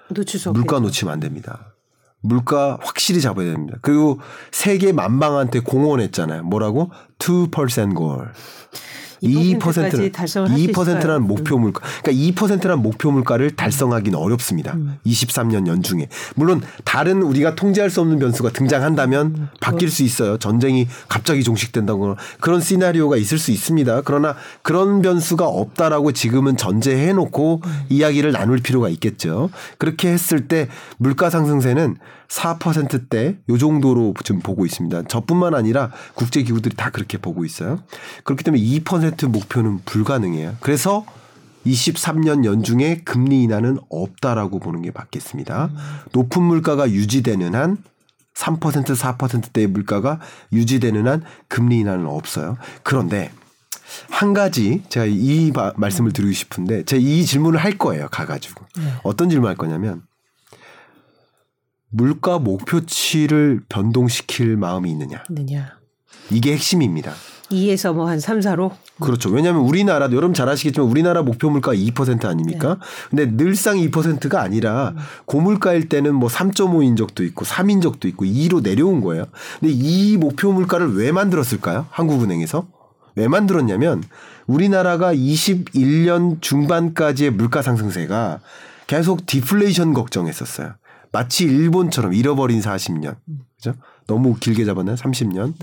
놓칠 수 물가 놓치면 안 됩니다. 물가 확실히 잡아야 됩니다. 그리고 세계 만방한테 공언했잖아요. 뭐라고? 2% goal. 2%는 2%라는 목표 물가. 그러니까 2%라는 목표 물가를 달성하기는 어렵습니다. 음. 23년 연중에. 물론 다른 우리가 통제할 수 없는 변수가 등장한다면 음. 바뀔 수 있어요. 전쟁이 갑자기 종식된다거나 그런 시나리오가 있을 수 있습니다. 그러나 그런 변수가 없다라고 지금은 전제해 놓고 음. 이야기를 나눌 필요가 있겠죠. 그렇게 했을 때 물가 상승세는 4%대 요 정도로 지금 보고 있습니다. 저뿐만 아니라 국제 기구들이 다 그렇게 보고 있어요. 그렇기 때문에 2% 목표는 불가능해요. 그래서 23년 연중에 금리 인하는 없다라고 보는 게 맞겠습니다. 음. 높은 물가가 유지되는 한 3% 4%대의 물가가 유지되는 한 금리 인하는 없어요. 그런데 한 가지 제가 이 바, 말씀을 드리고 싶은데 제가 이 질문을 할 거예요. 가가지고 네. 어떤 질문 할 거냐면 물가 목표치를 변동시킬 마음이 있느냐. 있느냐. 이게 핵심입니다. 2에서 뭐 한 3, 4로? 그렇죠. 왜냐하면 우리나라도 여러분 잘 아시겠지만 우리나라 목표 물가 2% 아닙니까? 네. 근데 늘상 2%가 아니라 고물가일 때는 뭐 3.5인 적도 있고 3인 적도 있고 2로 내려온 거예요. 근데 이 목표 물가를 왜 만들었을까요? 한국은행에서? 왜 만들었냐면 우리나라가 21년 중반까지의 물가 상승세가 계속 디플레이션 걱정했었어요. 마치 일본처럼 잃어버린 40년. 그죠? 너무 길게 잡았나요? 30년.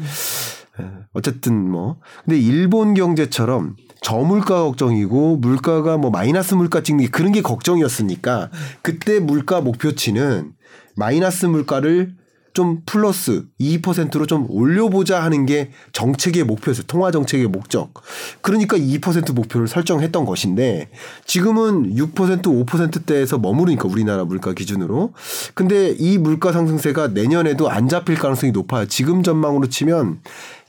예, 어쨌든 뭐. 근데 일본 경제처럼 저물가 걱정이고 물가가 뭐 마이너스 물가 찍는 게 그런 게 걱정이었으니까 그때 물가 목표치는 마이너스 물가를 좀 플러스 2%로 좀 올려보자 하는 게 정책의 목표였어요. 통화 정책의 목적. 그러니까 2% 목표를 설정했던 것인데 지금은 6% 5%대에서 머무르니까 우리나라 물가 기준으로. 근데 이 물가 상승세가 내년에도 안 잡힐 가능성이 높아요. 지금 전망으로 치면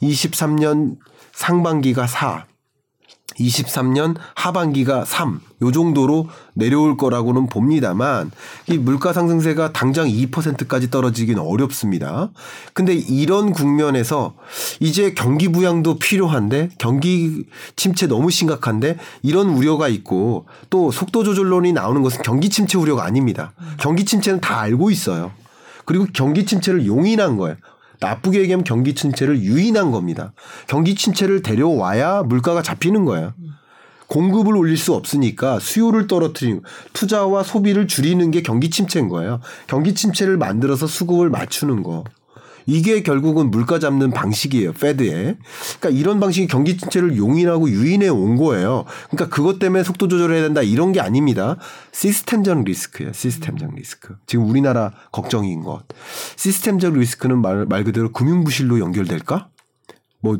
23년 상반기가 4, 23년 하반기가 3, 요 정도로 내려올 거라고는 봅니다만 이 물가 상승세가 당장 2%까지 떨어지기는 어렵습니다. 근데 이런 국면에서 이제 경기 부양도 필요한데 경기 침체 너무 심각한데 이런 우려가 있고 또 속도 조절론이 나오는 것은 경기 침체 우려가 아닙니다. 경기 침체는 다 알고 있어요. 그리고 경기 침체를 용인한 거예요. 나쁘게 얘기하면 경기 침체를 유인한 겁니다. 경기 침체를 데려와야 물가가 잡히는 거예요. 공급을 올릴 수 없으니까 수요를 떨어뜨리는 투자와 소비를 줄이는 게 경기 침체인 거예요. 경기 침체를 만들어서 수급을 맞추는 거. 이게 결국은 물가 잡는 방식이에요. 페드에. 그러니까 이런 방식이 경기 침체를 용인하고 유인해 온 거예요. 그러니까 그것 때문에 속도 조절해야 된다 이런 게 아닙니다. 시스템적 리스크예요. 시스템적 리스크. 지금 우리나라 걱정인 것. 시스템적 리스크는 말, 말 그대로 금융 부실로 연결될까? 뭐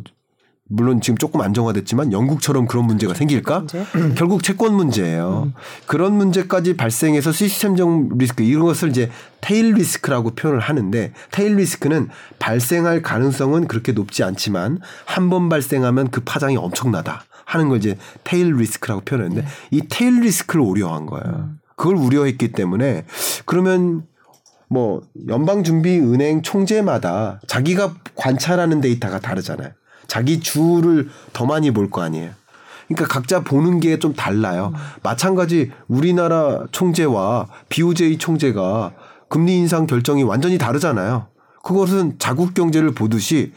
물론 지금 조금 안정화됐지만 영국처럼 그런 문제가 생길까? 문제? [CLEARS THROAT] 결국 채권 문제예요. 음. 그런 문제까지 발생해서 시스템적 리스크 이런 것을 이제 tail risk라고 표현을 하는데 tail risk는 발생할 가능성은 그렇게 높지 않지만 한 번 발생하면 그 파장이 엄청나다 하는 걸 이제 테일 리스크라고 표현했는데 네. 이 테일 리스크를 우려한 거예요. 음. 그걸 우려했기 때문에 그러면 뭐 연방준비은행 총재마다 자기가 관찰하는 데이터가 다르잖아요. 자기 주를 더 많이 볼 거 아니에요. 그러니까 각자 보는 게 좀 달라요. 마찬가지 우리나라 총재와 BOJ 총재가 금리 인상 결정이 완전히 다르잖아요. 그것은 자국 경제를 보듯이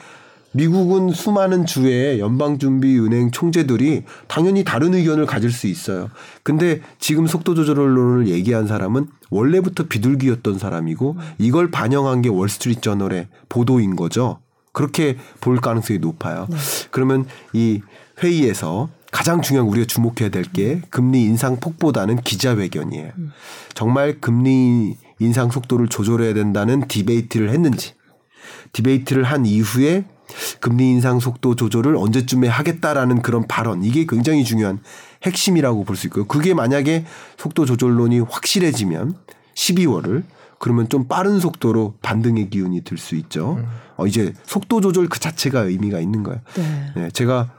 미국은 수많은 주의 연방준비은행 총재들이 당연히 다른 의견을 가질 수 있어요. 근데 지금 속도 조절론을 얘기한 사람은 원래부터 비둘기였던 사람이고 이걸 반영한 게 월스트리트 저널의 보도인 거죠. 그렇게 볼 가능성이 높아요. 그러면 이 회의에서 가장 중요한 우리가 주목해야 될 게 금리 인상 폭보다는 기자회견이에요. 정말 금리 인상 속도를 조절해야 된다는 debate를 했는지 debate를 한 이후에 금리 인상 속도 조절을 언제쯤에 하겠다라는 그런 발언 이게 굉장히 중요한 핵심이라고 볼 수 있고요. 그게 만약에 속도 조절론이 확실해지면 12월을 그러면 좀 빠른 속도로 반등의 기운이 들 수 있죠. 어, 이제 속도 조절 그 자체가 의미가 있는 거예요. 네. 네, 제가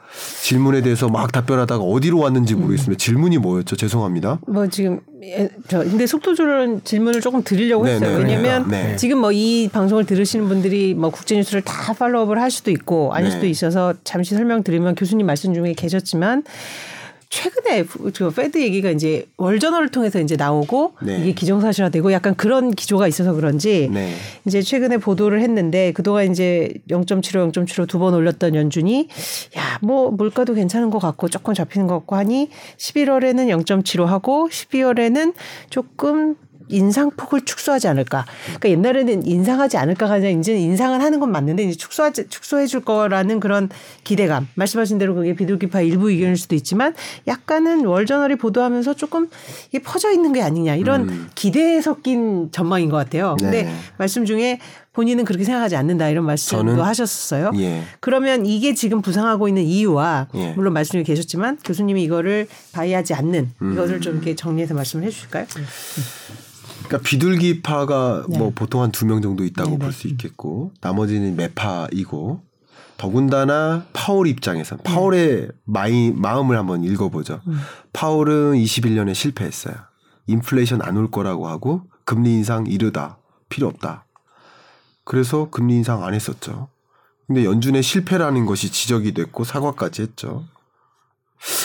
질문에 대해서 막 답변하다가 어디로 왔는지 모르겠습니다. 질문이 뭐였죠? 죄송합니다. 뭐 지금 예, 저 근데 속도 조절 질문을 조금 드리려고 네, 했어요. 네, 왜냐면 네. 지금 뭐 이 방송을 들으시는 분들이 뭐 국제 뉴스를 다 follow up을 할 수도 있고 아닐 네. 수도 있어서 잠시 설명드리면 교수님 말씀 중에 계셨지만 최근에 그 Fed 얘기가 이제 월저널을 통해서 이제 나오고 네. 이게 기정사실화되고 약간 그런 기조가 있어서 그런지 네. 이제 최근에 보도를 했는데 그동안 이제 0.75, 0.75 두 번 올렸던 연준이 야, 뭐 물가도 괜찮은 것 같고 조금 잡히는 것 같고 하니 11월에는 0.75 하고 12월에는 조금 인상폭을 축소하지 않을까. 그러니까 옛날에는 인상하지 않을까가 아니라 이제는 인상을 하는 건 맞는데 이제 축소하지 축소해 줄 거라는 그런 기대감. 말씀하신 대로 그게 비둘기파 일부 의견일 수도 있지만 약간은 월저널이 보도하면서 조금 이게 퍼져 있는 게 아니냐 이런 기대에 섞인 전망인 것 같아요. 근데 네. 말씀 중에 본인은 그렇게 생각하지 않는다 이런 말씀도 하셨어요. 예. 그러면 이게 지금 부상하고 있는 이유와 예. 물론 말씀 중에 계셨지만 교수님이 이거를 buy하지 않는 음. 이것을 좀 이렇게 정리해서 말씀을 해주실까요? 그러니까 비둘기파가 네. 뭐 보통 한 두 명 정도 있다고 네네. 볼수 있겠고 나머지는 매파이고 더군다나 파월 입장에서 파월의 마이, 마음을 한번 읽어보죠. 파월은 21년에 실패했어요. 인플레이션 안 올 거라고 하고 금리 인상 이르다 필요 없다. 그래서 금리 인상 안 했었죠. 근데 연준의 실패라는 것이 지적이 됐고 사과까지 했죠.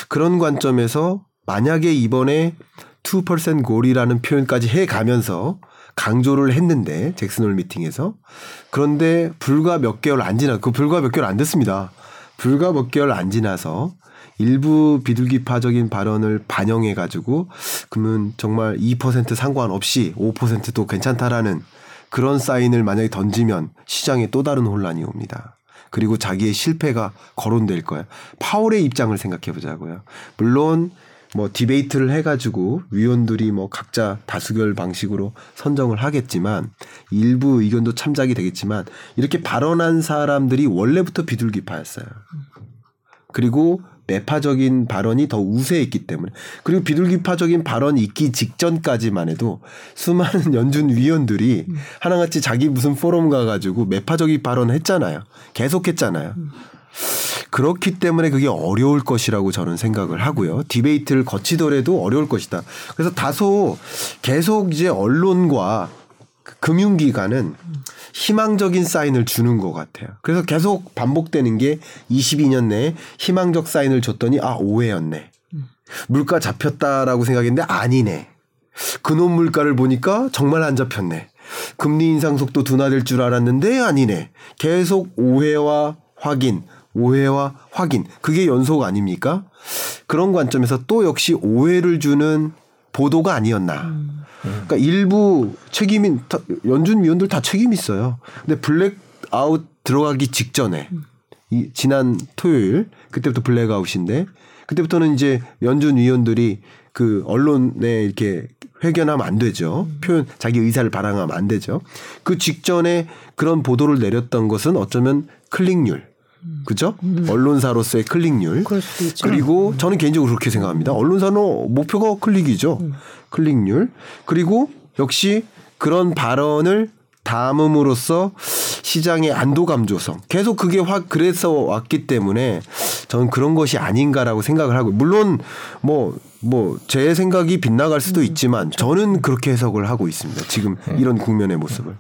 그런 관점에서 만약에 이번에 2% 골이라는 표현까지 해 가면서 강조를 했는데 잭슨 홀 미팅에서 그런데 불과 몇 개월 안 지나 그 불과 몇 개월 안 됐습니다. 불과 몇 개월 안 지나서 일부 비둘기파적인 발언을 반영해 가지고 그러면 정말 2% 상관없이 5%도 괜찮다라는 그런 사인을 만약에 던지면 시장에 또 다른 혼란이 옵니다. 그리고 자기의 실패가 거론될 거예요. 파월의 입장을 생각해 보자고요. 물론 뭐 디베이트를 해가지고 위원들이 뭐 각자 다수결 방식으로 선정을 하겠지만 일부 의견도 참작이 되겠지만 이렇게 발언한 사람들이 원래부터 비둘기파였어요. 그리고 매파적인 발언이 더 우세했기 때문에 그리고 비둘기파적인 발언이 있기 직전까지만 해도 수많은 [LAUGHS] 연준 위원들이 하나같이 자기 무슨 포럼 가가지고 매파적인 발언 했잖아요. 계속했잖아요. 그렇기 때문에 그게 어려울 것이라고 저는 생각을 하고요. 디베이트를 거치더라도 어려울 것이다. 그래서 다소 계속 이제 언론과 그 금융기관은 희망적인 사인을 주는 것 같아요. 그래서 계속 반복되는 게 22년 내에 희망적 사인을 줬더니 아 오해였네. 물가 잡혔다라고 생각했는데 아니네. 근원 물가를 보니까 정말 안 잡혔네. 금리 인상 속도 둔화될 줄 알았는데 아니네. 계속 오해와 확인, 오해와 확인. 그게 연속 아닙니까? 그런 관점에서 또 역시 오해를 주는 보도가 아니었나. 그러니까 일부 책임인 연준 위원들 다 책임 있어요. 근데 블랙아웃 들어가기 직전에 이 지난 토요일 그때부터 blackout인데 그때부터는 이제 연준 위원들이 그 언론에 이렇게 회견하면 안 되죠. 표현 자기 의사를 발언하면 안 되죠. 그 직전에 그런 보도를 내렸던 것은 어쩌면 클릭률 그죠? 언론사로서의 클릭률. 그리고 저는 개인적으로 그렇게 생각합니다. 언론사는 목표가 클릭이죠. 클릭률. 그리고 역시 그런 발언을 담음으로써 시장의 안도감 조성. 계속 그게 확 그래서 왔기 때문에 저는 그런 것이 아닌가라고 생각을 하고 물론 뭐 뭐 제 생각이 빗나갈 수도 있지만 저는 그렇게 해석을 하고 있습니다. 지금 이런 국면의 모습을.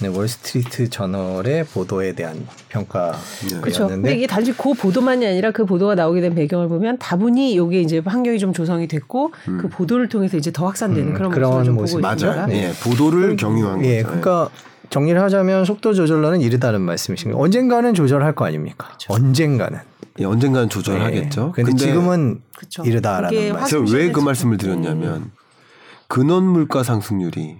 네, 월스트리트 저널의 보도에 대한 평가였는데 그렇죠. 근데 이게 단지 그 보도만이 아니라 그 보도가 나오게 된 배경을 보면 다분히 이게 이제 환경이 좀 조성이 됐고 그 보도를 통해서 이제 더 확산되는 그런 그런 모습을 좀 모습. 보고 맞아요. 있습니다. 예, 보도를 경유한 예, 거죠. 그러니까 정리를 하자면 속도 조절로는 이르다는 말씀이십니다. 언젠가는 조절할 거 아닙니까? 언젠가는. 예, 언젠가는 조절하겠죠. 네. 근데, 지금은 그쵸. 이르다라는 그게 말씀. 제가 왜 그. 말씀을 드렸냐면 근원 물가 상승률이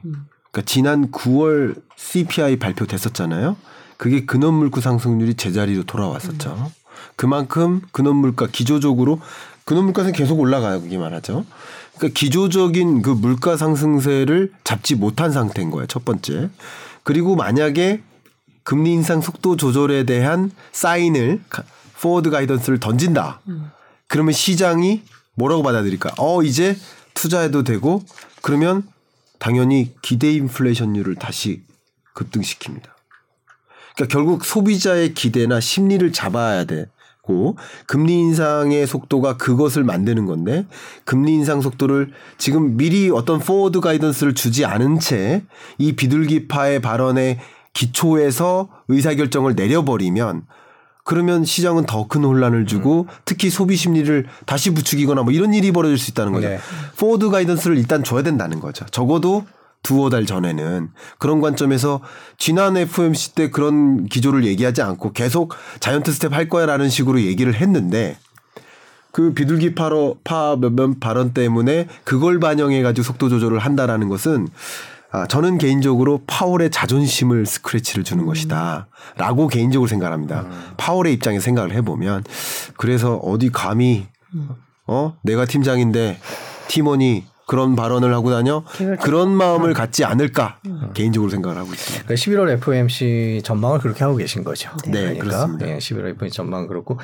그러니까 지난 9월 CPI 발표됐었잖아요. 그게 근원 물가 상승률이 제자리로 돌아왔었죠. 그만큼 근원 물가 기조적으로 근원 물가는 계속 올라가요. 그게 말하죠. 그러니까 기조적인 그 물가 상승세를 잡지 못한 상태인 거예요. 첫 번째. 그리고 만약에 금리 인상 속도 조절에 대한 사인을 가- 포워드 가이던스를 던진다. 그러면 시장이 뭐라고 받아들일까? 어, 이제 투자해도 되고 그러면 당연히 기대 인플레이션율을 다시 급등시킵니다. 그러니까 결국 소비자의 기대나 심리를 잡아야 되고 금리 인상의 속도가 그것을 만드는 건데 금리 인상 속도를 지금 미리 어떤 forward guidance를 주지 않은 채 이 비둘기파의 발언에 기초해서 의사결정을 내려버리면 그러면 시장은 더 큰 혼란을 주고 특히 소비 심리를 다시 부추기거나 뭐 이런 일이 벌어질 수 있다는 거죠. 네. forward guidance를 일단 줘야 된다는 거죠. 적어도 두어 달 전에는 그런 관점에서 지난 FOMC 때 그런 기조를 얘기하지 않고 계속 giant step 할 거야라는 식으로 얘기를 했는데 그 비둘기 파로 파 몇몇 발언 때문에 그걸 반영해 가지고 속도 조절을 한다라는 것은 아, 저는 개인적으로 파월의 자존심을 scratch를 주는 것이다 라고 개인적으로 생각합니다. 파월의 입장에서 생각을 해보면 그래서 어디 감히 어? 내가 팀장인데 팀원이 그런 발언을 하고 다녀? 그런 마음을 갖지 않을까 개인적으로 생각을 하고 있습니다. 그러니까 11월 FOMC 전망을 그렇게 하고 계신 거죠. 네, 그렇습니다. 네, 11월 FOMC 전망 그렇고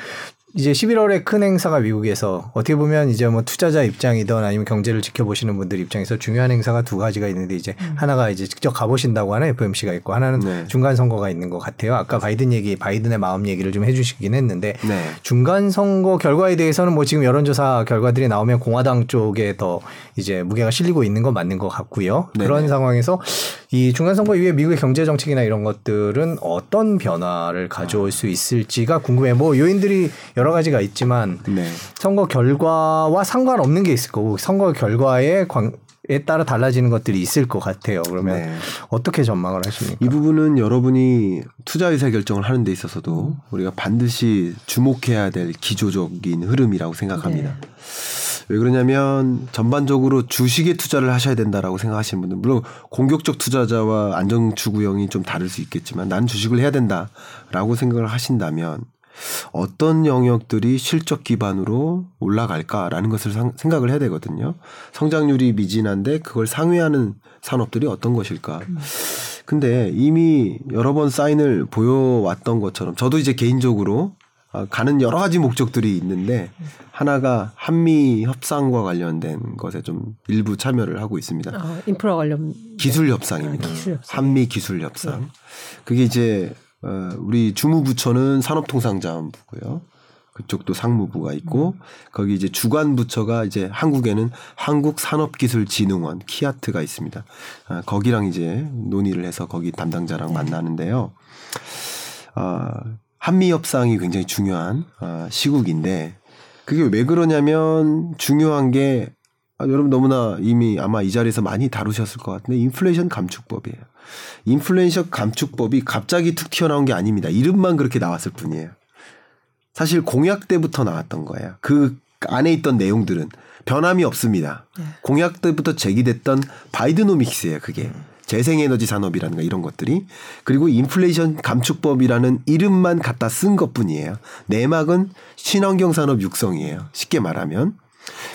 이제 11월에 큰 행사가 미국에서 어떻게 보면 이제 뭐 투자자 입장이든 아니면 경제를 지켜보시는 분들 입장에서 중요한 행사가 두 가지가 있는데 이제 하나가 이제 직접 가보신다고 하는 FOMC가 있고 하나는 네. 중간 선거가 있는 것 같아요. 아까 바이든 얘기, 바이든의 마음 얘기를 좀 해주시긴 했는데 네. 중간 선거 결과에 대해서는 뭐 지금 여론조사 결과들이 나오면 공화당 쪽에 더 이제 무게가 실리고 있는 건 맞는 것 같고요. 네네. 그런 상황에서 이 중간 선거 이후에 미국의 경제 정책이나 이런 것들은 어떤 변화를 가져올 수 있을지가 궁금해요. 뭐 요인들이 여러 가지가 있지만 네. 선거 결과와 상관없는 게 있을 거고 선거 결과에 관, 따라 달라지는 것들이 있을 것 같아요. 그러면 네. 어떻게 전망을 하십니까? 이 부분은 여러분이 투자 의사 결정을 하는 데 있어서도 우리가 반드시 주목해야 될 기조적인 흐름이라고 생각합니다. 왜 그러냐면 전반적으로 주식에 투자를 하셔야 된다라고 생각하시는 분들 물론 공격적 투자자와 안정 추구형이 좀 다를 수 있겠지만 나는 주식을 해야 된다라고 생각을 하신다면 어떤 영역들이 실적 기반으로 올라갈까라는 것을 상- 생각을 해야 되거든요. 성장률이 미진한데 그걸 상회하는 산업들이 어떤 것일까. 근데 이미 여러 번 사인을 보여왔던 것처럼 저도 이제 개인적으로 아, 가는 여러 가지 목적들이 있는데 하나가 한미 협상과 관련된 것에 좀 일부 참여를 하고 있습니다. 아, 인프라 관련 기술 협상입니다. 아, 기술 협상. 한미 기술 협상. 그게 이제 어, 우리 주무부처는 산업통상자원부고요. 그쪽도 상무부가 있고 거기 이제 주관 부처가 이제 한국에는 한국산업기술진흥원 키아트가 있습니다. 아, 거기랑 이제 논의를 해서 거기 담당자랑 만나는데요. 아, 한미 협상이 굉장히 중요한 아, 시국인데 그게 왜 그러냐면 중요한 게 아, 여러분 너무나 이미 아마 이 자리에서 많이 다루셨을 것 같은데 인플레이션 감축법이에요. 인플레이션 감축법이 갑자기 툭 튀어나온 게 아닙니다. 이름만 그렇게 나왔을 뿐이에요. 사실 공약 때부터 나왔던 거예요. 그 안에 있던 내용들은 변함이 없습니다. 공약 때부터 제기됐던 바이드노믹스예요. 그게 재생에너지 산업이라든가 이런 것들이 그리고 인플레이션 감축법이라는 이름만 갖다 쓴 것뿐이에요. 내막은 친환경 산업 육성이에요. 쉽게 말하면.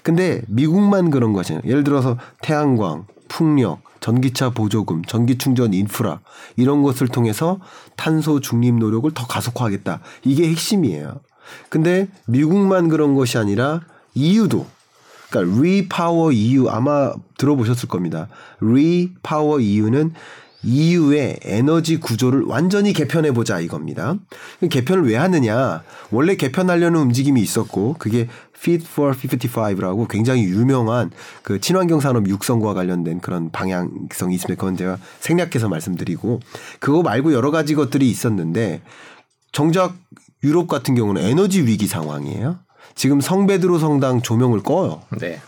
근데 미국만 그런 것이에요. 예를 들어서 태양광, 풍력, 전기차 보조금, 전기 충전 인프라 이런 것을 통해서 탄소 중립 노력을 더 가속화하겠다. 이게 핵심이에요. 근데 미국만 그런 것이 아니라 EU도 그러니까 REPower EU 아마 들어보셨을 겁니다. REPower EU는 EU의 에너지 구조를 완전히 개편해 보자 이겁니다. 개편을 왜 하느냐? 원래 개편하려는 움직임이 있었고 그게 Fit for 55라고 굉장히 유명한 그 친환경 산업 육성과 관련된 그런 방향성이 있습니다. 그건 제가 생략해서 말씀드리고 그거 말고 여러 가지 것들이 있었는데 정작 유럽 같은 경우는 에너지 위기 상황이에요. 지금 성베드로 성당 조명을 꺼요. 네.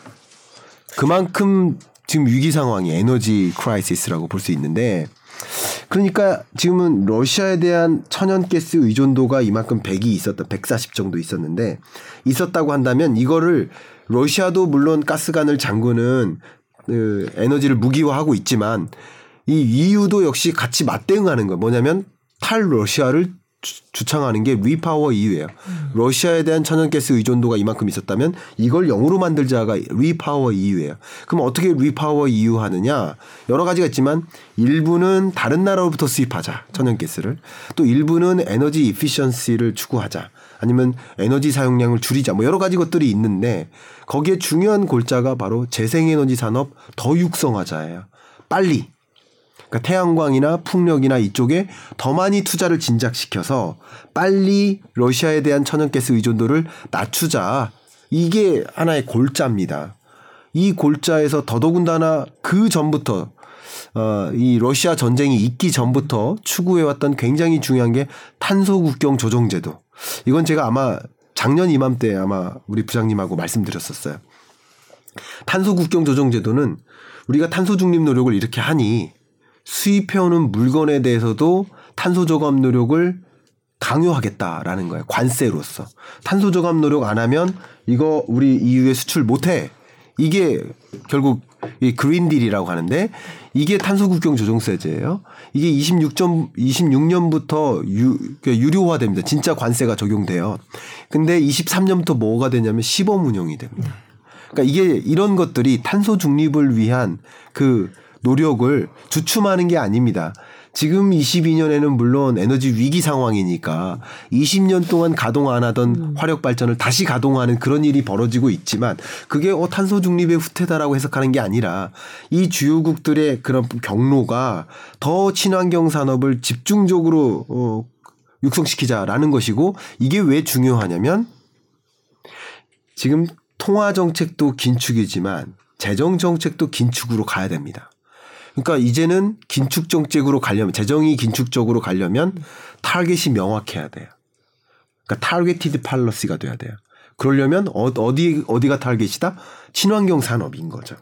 그만큼 지금 위기 상황이 에너지 crisis라고 볼 수 있는데 그러니까 지금은 러시아에 대한 천연가스 의존도가 이만큼 100이 있었다. 140 정도 있었는데 있었다고 한다면 이거를 러시아도 물론 가스관을 잠그는 그 에너지를 무기화하고 있지만 이 EU도 역시 같이 맞대응하는 거 뭐냐면 탈 러시아를 주- 주창하는 게 REPower EU예요. 러시아에 대한 천연가스 의존도가 이만큼 있었다면 이걸 0으로 만들자가 REPower EU예요. 그럼 어떻게 REPower EU 하느냐? 여러 가지가 있지만 일부는 다른 나라로부터 수입하자. 천연가스를. 또 일부는 에너지 efficiency를 추구하자. 아니면 에너지 사용량을 줄이자. 뭐 여러 가지 것들이 있는데 거기에 중요한 골자가 바로 재생에너지 산업 더 육성하자예요. 빨리. 그러니까 태양광이나 풍력이나 이쪽에 더 많이 투자를 진작시켜서 빨리 러시아에 대한 천연가스 의존도를 낮추자. 이게 하나의 골자입니다. 이 골자에서 더더군다나 그 전부터 어, 이 러시아 전쟁이 있기 전부터 추구해왔던 굉장히 중요한 게 탄소 국경 조정 제도. 이건 제가 아마 작년 이맘때 아마 우리 부장님하고 말씀드렸었어요. 탄소 국경 조정 제도는 우리가 탄소 중립 노력을 이렇게 하니 수입해오는 물건에 대해서도 탄소 저감 노력을 강요하겠다라는 거예요. 관세로서. 탄소 저감 노력 안 하면 이거 우리 EU에 수출 못 해. 이게 결국 이 그린딜이라고 하는데 이게 탄소 국경 조정세제예요. 이게 26점 26년부터 유, 그러니까 유료화됩니다. 진짜 관세가 적용돼요. 근데 23년부터 뭐가 되냐면 시범 운영이 됩니다. 그러니까 이게 이런 것들이 탄소 중립을 위한 그 노력을 주춤하는 게 아닙니다. 지금 22년에는 물론 에너지 위기 상황이니까 20년 동안 가동 안 하던 화력 발전을 다시 가동하는 그런 일이 벌어지고 있지만 그게 어 탄소 중립의 후퇴다라고 해석하는 게 아니라 이 주요국들의 그런 경로가 더 친환경 산업을 집중적으로 어 육성시키자라는 것이고 이게 왜 중요하냐면 지금 통화 정책도 긴축이지만 재정 정책도 긴축으로 가야 됩니다. 그러니까 이제는 긴축 정책으로 가려면 재정이 긴축적으로 가려면 타겟이 명확해야 돼요. 그러니까 targeted policy가 돼야 돼요. 그러려면 어- 어디 어디가 타겟이다? 친환경 산업인 거죠.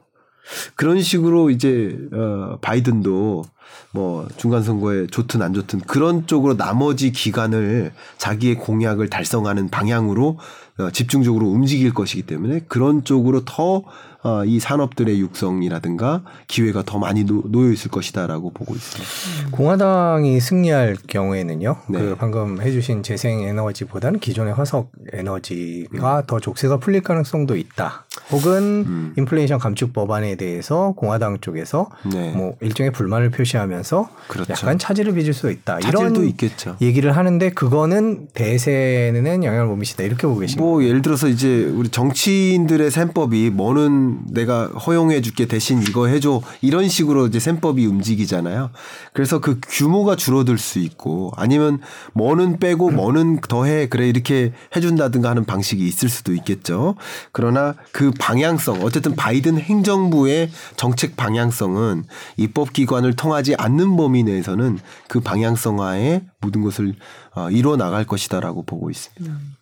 그런 식으로 이제 어 바이든도 뭐 중간 선거에 좋든 안 좋든 그런 쪽으로 나머지 기간을 자기의 공약을 달성하는 방향으로 어, 집중적으로 움직일 것이기 때문에 그런 쪽으로 더 어, 이 산업들의 육성이라든가 기회가 더 많이 놓, 여 있을 것이다라고 보고 있습니다. 공화당이 승리할 경우에는요. 네. 그 방금 해주신 재생 에너지보다는 기존의 화석 에너지가 음. 더 족쇄가 풀릴 가능성도 있다. 혹은 음. 인플레이션 감축 법안에 대해서 공화당 쪽에서 네. 뭐 일종의 불만을 표시하면서 그렇죠. 약간 차질을 빚을 수 있다. 차질도 이런 있겠죠. 얘기를 하는데 그거는 대세는 영향을 못 미친다. 이렇게 보고 계십니다. 뭐 예를 들어서 이제 우리 정치인들의 셈법이 뭐는 내가 허용해 줄게 대신 이거 해줘 이런 식으로 이제 셈법이 움직이잖아요. 그래서 그 규모가 줄어들 수 있고 아니면 뭐는 빼고 뭐는 더해 그래 이렇게 해준다든가 하는 방식이 있을 수도 있겠죠. 그러나 그 방향성 어쨌든 바이든 행정부의 정책 방향성은 입법기관을 통하지 않는 범위 내에서는 그 방향성하에 모든 것을 어, 이루어 나갈 것이다라고 보고 있습니다.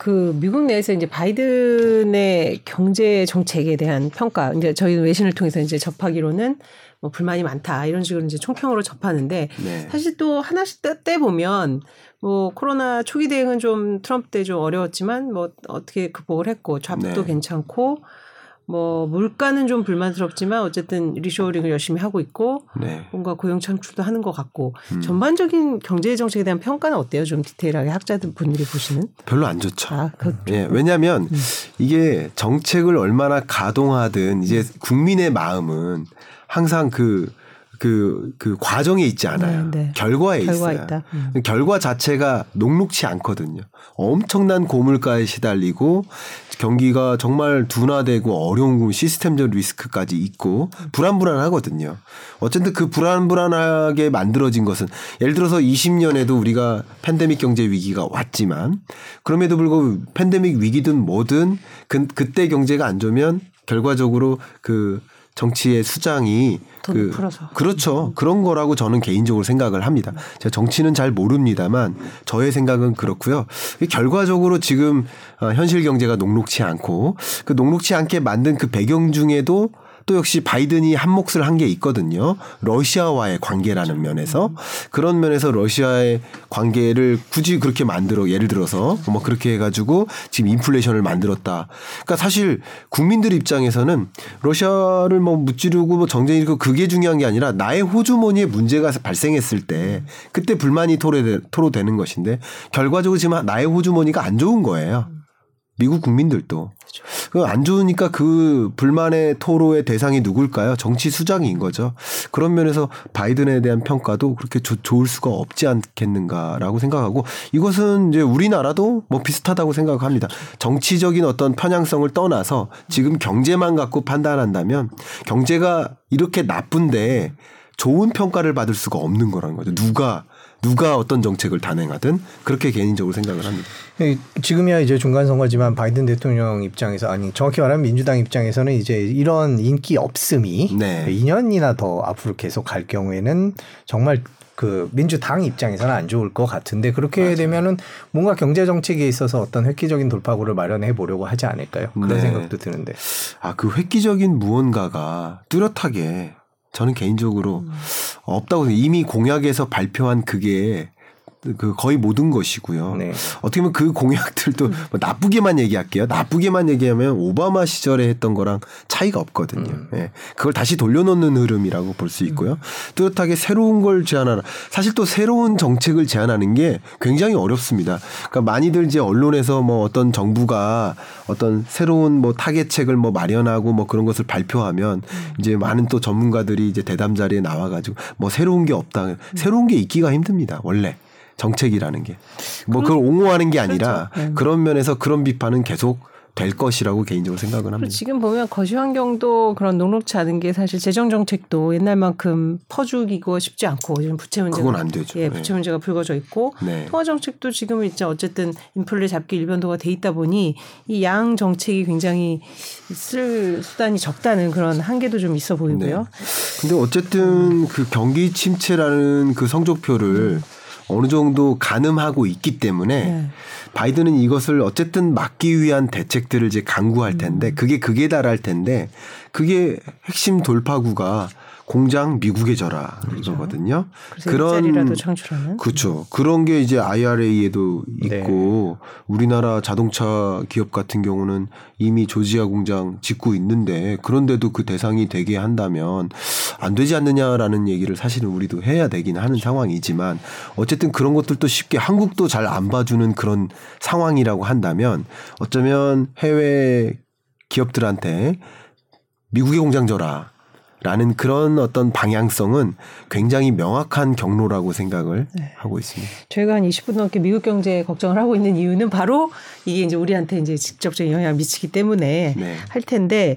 그 미국 내에서 이제 바이든의 경제 정책에 대한 평가 이제 저희 외신을 통해서 이제 접하기로는 뭐 불만이 많다 이런 식으로 이제 총평으로 접하는데 네. 사실 또 하나씩 떼, 떼 보면 뭐 코로나 초기 대응은 좀 트럼프 때 좀 어려웠지만 뭐 어떻게 극복을 했고 job도 네. 괜찮고 뭐 물가는 좀 불만스럽지만 어쨌든 리쇼어링을 열심히 하고 있고 네. 뭔가 고용 창출도 하는 것 같고 음. 전반적인 경제 정책에 대한 평가는 어때요? 좀 디테일하게 학자들 분들이 보시는? 별로 안 좋죠. 아, 그 예, 왜냐하면 음. 이게 정책을 얼마나 가동하든 이제 국민의 마음은 항상 그, 그, 그 과정에 있지 않아요. 네, 네. 결과에 결과 있어요. 음. 결과 자체가 녹록치 않거든요. 엄청난 고물가에 시달리고 경기가 정말 둔화되고 어려운 시스템적 리스크까지 있고 불안불안하거든요. 어쨌든 그 불안불안하게 만들어진 것은 예를 들어서 20년에도 우리가 팬데믹 경제 위기가 왔지만 그럼에도 불구하고 팬데믹 위기든 뭐든 그, 그때 경제가 안 좋으면 결과적으로 그 정치의 수장이 그 풀어서. 그렇죠. 그런 거라고 저는 개인적으로 생각을 합니다. 제가 정치는 잘 모릅니다만 저의 생각은 그렇고요. 결과적으로 지금 어, 현실 경제가 녹록치 않고 그 녹록치 않게 만든 그 배경 중에도 또 역시 바이든이 한 몫을 한 게 있거든요. 러시아와의 관계라는 면에서 그런 면에서 러시아의 관계를 굳이 그렇게 만들어 예를 들어서 뭐 그렇게 해가지고 지금 인플레이션을 만들었다. 그러니까 사실 국민들 입장에서는 러시아를 뭐 무찌르고 뭐 정쟁이 고 그게 중요한 게 아니라 나의 호주머니에 문제가 발생했을 때 그때 불만이 토로되, 토로되는 것인데 결과적으로 지금 나의 호주머니가 안 좋은 거예요. 미국 국민들도. 그안 좋으니까 그 불만의 토로의 대상이 누굴까요? 정치 수장인 거죠. 그런 면에서 바이든에 대한 평가도 그렇게 조, 좋을 수가 없지 않겠는가라고 생각하고 이것은 이제 우리나라도 뭐 비슷하다고 생각합니다. 정치적인 어떤 편향성을 떠나서 지금 경제만 갖고 판단한다면 경제가 이렇게 나쁜데 좋은 평가를 받을 수가 없는 거라는 거죠. 누가 누가 어떤 정책을 단행하든 그렇게 개인적으로 생각을 합니다. 예, 지금이야 이제 중간 선거지만 바이든 대통령 입장에서 아니 정확히 말하면 민주당 입장에서는 이제 이런 인기 없음이 네. 2년이나 더 앞으로 계속 갈 경우에는 정말 그 민주당 입장에서는 안 좋을 것 같은데 그렇게 되면은 뭔가 경제 정책에 있어서 어떤 획기적인 돌파구를 마련해 보려고 하지 않을까요? 그런 네. 생각도 드는데. 아, 그 획기적인 무언가가 뚜렷하게 저는 개인적으로 없다고 생각해요. 이미 공약에서 발표한 그게 그 거의 모든 것이고요. 네. 어떻게 보면 그 공약들도 뭐 나쁘게만 얘기할게요. 나쁘게만 얘기하면 오바마 시절에 했던 거랑 차이가 없거든요. 예. 그걸 다시 돌려놓는 흐름이라고 볼 수 있고요. 뚜렷하게 새로운 걸 제안하라. 사실 또 새로운 정책을 제안하는 게 굉장히 어렵습니다. 그러니까 많이들 이제 언론에서 뭐 어떤 정부가 어떤 새로운 뭐 타겟책을 뭐 마련하고 뭐 그런 것을 발표하면 이제 많은 또 전문가들이 이제 대담 자리에 나와가지고 뭐 새로운 게 없다. 새로운 게 있기가 힘듭니다. 원래. 정책이라는 게. 뭐 그걸 옹호하는 게 아니라 그렇죠. 네. 그런 면에서 그런 비판은 계속 될 것이라고 개인적으로 그리고 합니다. 지금 보면 거시 환경도 그런 녹록치 않은 게 사실 재정 정책도 옛날만큼 퍼주기고 쉽지 않고 지금 부채 문제가 그건 안 되죠. 예, 네. 부채 문제가 불거져 있고 네. 통화 정책도 지금 이제 어쨌든 인플레 잡기 일변도가 돼 있다 보니 이 양 정책이 굉장히 쓸 수단이 적다는 그런 한계도 좀 있어 보이고요. 근데 어쨌든 그 경기 침체라는 그 성적표를 어느 정도 가늠하고 있기 때문에 네. 바이든은 이것을 어쨌든 막기 위한 대책들을 이제 강구할 텐데 그게 극에 달할 텐데 그게 핵심 돌파구가 공장 미국에 져라 이거거든요. 그래서 일자리라도 창출하는. 그렇죠. 그런 게 이제 IRA에도 있고 우리나라 자동차 기업 같은 경우는 이미 조지아 공장 짓고 있는데 그런데도 그 대상이 되게 한다면 안 되지 않느냐라는 얘기를 사실은 우리도 해야 되긴 하는 상황이지만 어쨌든 그런 것들도 쉽게 한국도 잘 안 봐주는 그런 상황이라고 한다면 어쩌면 해외 기업들한테 미국의 공장 줘라. 라는 그런 어떤 방향성은 굉장히 명확한 경로라고 생각을 하고 있습니다. 저희가 한 20분 넘게 미국 경제 걱정을 하고 있는 이유는 바로 이게 이제 우리한테 이제 직접적인 영향을 미치기 때문에 네. 할 텐데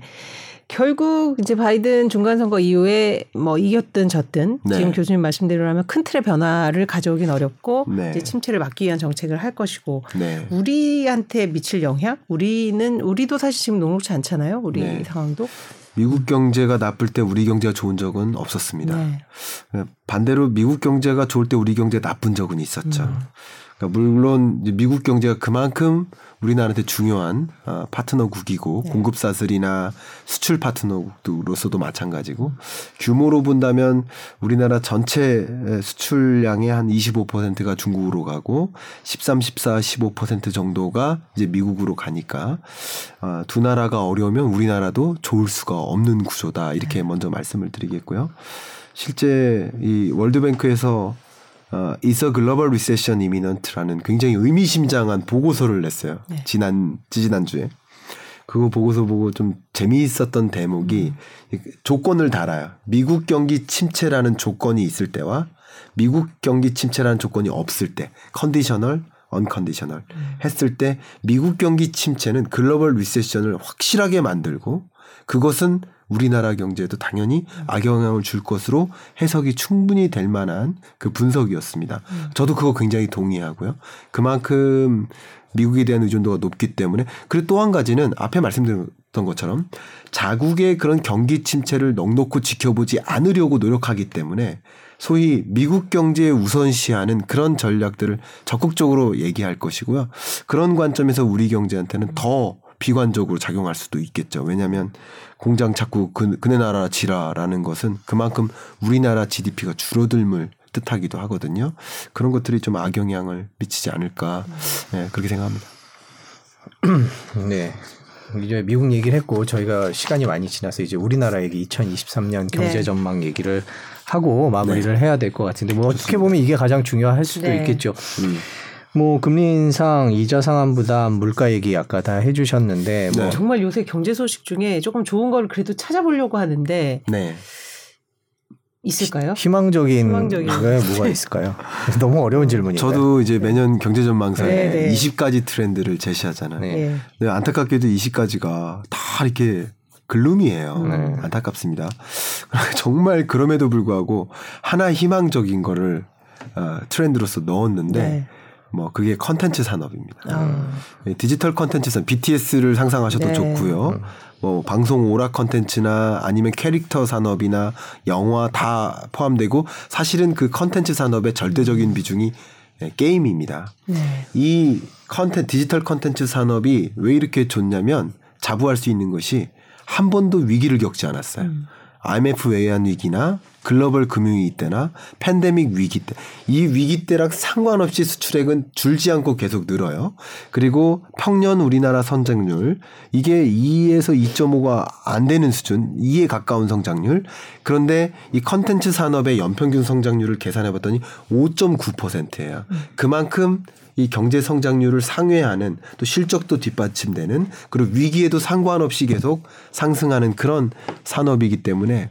결국 이제 바이든 중간 선거 이후에 뭐 이겼든 졌든 네. 지금 교수님 말씀대로라면 큰 틀의 변화를 가져오긴 어렵고 네. 이제 침체를 막기 위한 정책을 할 것이고 네. 우리한테 미칠 영향 우리는 우리도 사실 지금 녹록치 않잖아요 우리 네. 상황도 미국 경제가 나쁠 때 우리 경제가 좋은 적은 없었습니다. 네. 반대로 미국 경제가 좋을 때 우리 경제가 나쁜 적은 있었죠. 그러니까 물론 미국 경제가 그만큼 우리나라한테 중요한 어, 파트너국이고 공급 사슬이나 수출 파트너국으로서도 마찬가지고 규모로 본다면 우리나라 전체 수출량의 한 25%가 중국으로 가고 13, 14, 15% 정도가 이제 미국으로 가니까 어, 두 나라가 어려우면 우리나라도 좋을 수가 없는 구조다. 이렇게 먼저 말씀을 드리겠고요. 실제 이 월드뱅크에서 어, Is a Global Recession Imminent라는 굉장히 의미심장한 보고서를 냈어요. 네. 지난 지지난 주에. 그거 보고서 보고 좀 재미있었던 대목이 조건을 달아요. 미국 경기 침체라는 조건이 있을 때와 미국 경기 침체라는 조건이 없을 때 컨디셔널 언컨디셔널 했을 때 미국 경기 침체는 글로벌 리세션을 확실하게 만들고 그것은 우리나라 경제에도 당연히 악영향을 줄 것으로 해석이 충분히 될 만한 그 분석이었습니다. 저도 그거 굉장히 동의하고요. 그만큼 미국에 대한 의존도가 높기 때문에 그리고 또 한 가지는 앞에 말씀드렸던 것처럼 자국의 그런 경기 침체를 넉넉히 지켜보지 않으려고 노력하기 때문에 소위 미국 경제에 우선시하는 그런 전략들을 적극적으로 얘기할 것이고요. 그런 관점에서 우리 경제한테는 더 비관적으로 작용할 수도 있겠죠. 왜냐하면 공장 자꾸 그, 그네 나라 지라라는 것은 그만큼 우리나라 GDP가 줄어들물 뜻하기도 하거든요. 그런 것들이 좀 악영향을 미치지 않을까 네, 그렇게 생각합니다. [CLEARS THROAT] 네. 이제 미국 얘기를 했고 저희가 시간이 많이 지나서 이제 우리나라 얘기 2023년 경제 네. 전망 얘기를 하고 마무리를 해야 될 것 같은데 뭐 어떻게 보면 이게 가장 중요할 수도 네. 있겠죠. 음. 뭐 금리 인상, 이자 상환 부담, 물가 얘기 아까 다 해주셨는데 뭐 네. 정말 요새 경제 소식 중에 조금 좋은 걸 그래도 찾아보려고 하는데 네. 있을까요? 희 망적인 희망적인. 게 뭐가 있을까요? [LAUGHS] 너무 어려운 질문이에요. 저도 이제 매년 경제전망사에 네, 네. 20가지 트렌드를 제시하잖아요. 네. 예. 네, 안타깝게도 20가지가 다 이렇게 gloom이에요. 네. 안타깝습니다. [LAUGHS] 정말 그럼에도 불구하고 하나 희망적인 거를 어, 트렌드로서 넣었는데 네. 뭐 그게 컨텐츠 산업입니다. 아, 네, 디지털 컨텐츠 산업, BTS를 상상하셔도 네. 좋고요. 뭐 방송 오락 컨텐츠나 아니면 캐릭터 산업이나 영화 다 포함되고 사실은 그 컨텐츠 산업의 절대적인 비중이 네, 게임입니다. 네. 이 컨텐 디지털 컨텐츠 산업이 왜 이렇게 좋냐면 자부할 수 있는 것이 한 번도 위기를 겪지 않았어요. IMF 외환 위기나 글로벌 금융위기 때나 팬데믹 위기 때 이 위기 때랑 상관없이 수출액은 줄지 않고 계속 늘어요. 그리고 평년 우리나라 성장률 이게 2에서 2.5가 안 되는 수준, 2에 가까운 성장률. 그런데 이 컨텐츠 산업의 연평균 성장률을 계산해 봤더니 5.9%예요. 그만큼 이 경제 성장률을 상회하는 또 실적도 뒷받침되는 그리고 위기에도 상관없이 계속 상승하는 그런 산업이기 때문에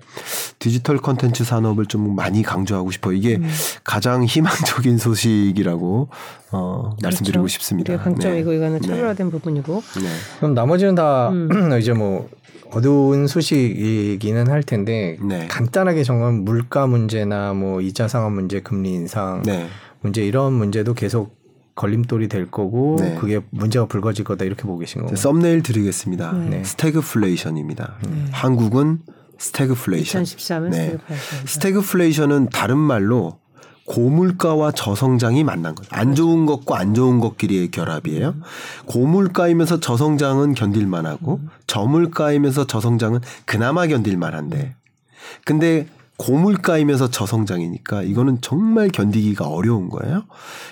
디지털 컨텐츠 산업을 좀 많이 강조하고 싶어요. 이게 가장 희망적인 소식이라고 어, 말씀드리고 그렇죠. 싶습니다. 우리의 강점이고 네. 이거는 네. 차별화된 부분이고 네. 그럼 나머지는 다 음. [CLEARS THROAT] 이제 뭐 어두운 소식이기는 할 텐데 네. 간단하게 정말 물가 문제나 뭐 이자 상환 문제, 금리 인상 네. 문제 이런 문제도 계속 걸림돌이 될 거고 네. 그게 문제가 불거질 거다 이렇게 보고 계신 거고. 썸네일 드리겠습니다. 네. 스태그플레이션입니다. 한국은 스태그플레이션. 2013은 네. 스태그플레이션. 스태그플레이션은 다른 말로 고물가와 저성장이 만난 거죠. 안 좋은 것과 안 좋은 것끼리의 결합이에요. 고물가이면서 저성장은 견딜만하고 저물가이면서 저성장은 그나마 견딜만한데, 근데 고물가이면서 저성장이니까 이거는 정말 견디기가 어려운 거예요.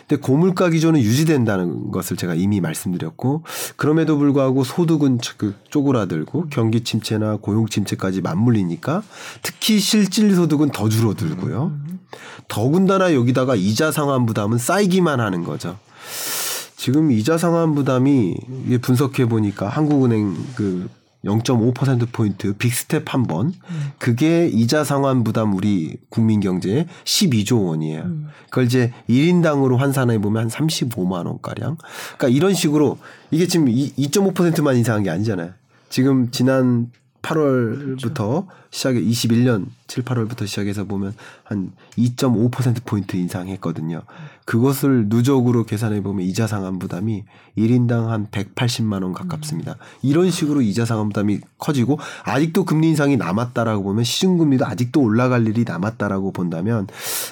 근데 고물가 기조는 유지된다는 것을 제가 이미 말씀드렸고 그럼에도 불구하고 소득은 그 쪼그라들고 경기 침체나 고용 침체까지 맞물리니까 특히 실질 소득은 더 줄어들고요. 더군다나 여기다가 이자 상환 부담은 쌓이기만 하는 거죠. 지금 이자 상환 부담이 분석해 보니까 한국은행 그 0.5%포인트 빅스텝 한 번. 음. 그게 이자 상환 부담 우리 국민 경제에 12조 원이에요. 음. 그걸 이제 1인당으로 환산해 보면 한 35만 원가량. 그러니까 이런 식으로 이게 지금 2.5%만 이상한 게 아니잖아요. 지금 지난 8월부터 그렇죠. 시작해 21년 7, 8월부터 시작해서 보면 한 2.5% 포인트 인상했거든요. 그것을 누적으로 계산해 보면 이자 상환 부담이 1인당 한 180만 원 가깝습니다. 이런 식으로 이자 상환 부담이 커지고 아직도 금리 인상이 남았다라고 보면 시중 금리도 아직도 올라갈 일이 남았다라고 본다면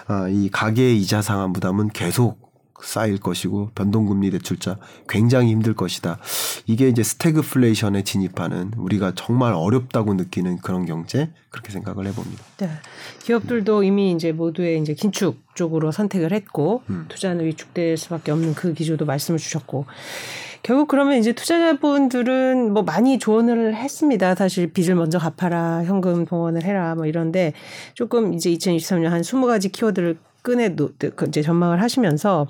아, 이 가계의 이자 상환 부담은 계속 쌓일 것이고 변동금리 대출자 굉장히 힘들 것이다. 이게 이제 스태그플레이션에 진입하는 우리가 정말 어렵다고 느끼는 그런 경제 그렇게 생각을 해봅니다. 네. 기업들도 이미 이제 모두의 이제 긴축 쪽으로 선택을 했고 음. 투자는 위축될 수밖에 없는 그 기조도 말씀을 주셨고 결국 그러면 이제 투자자분들은 뭐 많이 조언을 했습니다. 사실 빚을 먼저 갚아라, 현금 동원을 해라, 뭐 이런데 조금 이제 2023년 한 20가지 키워드를 끈에 그 이제 전망을 하시면서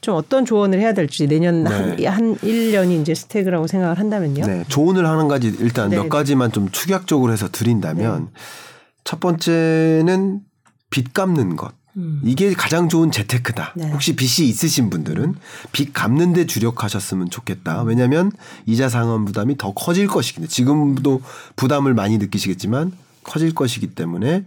좀 어떤 조언을 해야 될지 내년 네. 한, 한 1년이 이제 스택이라고 생각을 한다면요. 네. 조언을 하는 가지 일단 네. 몇 가지만 좀 축약적으로 해서 드린다면 네. 첫 번째는 빚 갚는 것. 음. 이게 가장 좋은 재테크다. 네. 혹시 빚이 있으신 분들은 빚 갚는 데 주력하셨으면 좋겠다. 왜냐하면 이자 상환 부담이 더 커질 것이기 때문에 지금도 부담을 많이 느끼시겠지만 커질 것이기 때문에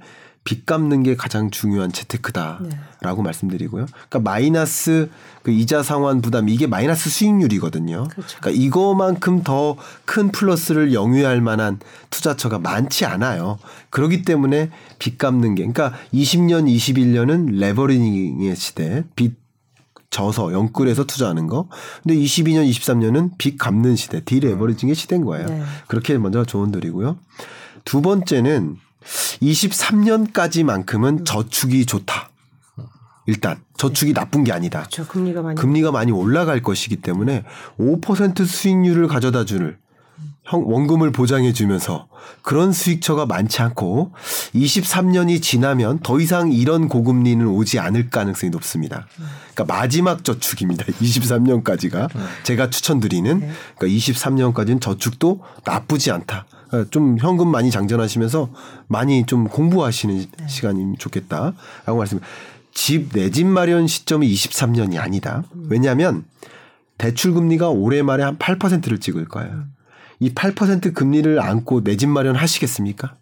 빚 갚는 게 가장 중요한 재테크다라고 네. 말씀드리고요. 그러니까 마이너스 그 이자 상환 부담 이게 마이너스 수익률이거든요. 그렇죠. 그러니까 이거만큼 더 큰 플러스를 영위할 만한 투자처가 많지 않아요. 그렇기 때문에 빚 갚는 게 그러니까 20년, 21년은 레버리징의 시대, 빚 져서 영끌에서 투자하는 거. 근데 22년, 23년은 빚 갚는 시대, 디레버리징의 시대인 거예요. 네. 그렇게 먼저 조언 드리고요. 두 번째는 23년까지만큼은 저축이 좋다. 일단 저축이 나쁜 게 아니다. 그렇죠. 금리가 많이 금리가 많이 올라갈 것이기 때문에 5% 수익률을 가져다 주는 원금을 보장해 주면서 그런 수익처가 많지 않고 23년이 지나면 더 이상 이런 고금리는 오지 않을 가능성이 높습니다. 그러니까 마지막 저축입니다. [LAUGHS] 23년까지가 제가 추천드리는 네. 그러니까 23년까지는 저축도 나쁘지 않다. 그러니까 좀 현금 많이 장전하시면서 많이 좀 공부하시는 네. 시간이 좋겠다라고 말씀. 집 내 집 마련 시점이 23년이 아니다. 왜냐하면 대출 금리가 올해 말에 한 8%를 찍을 거예요. 이 8% 금리를 안고 내 집 마련 하시겠습니까?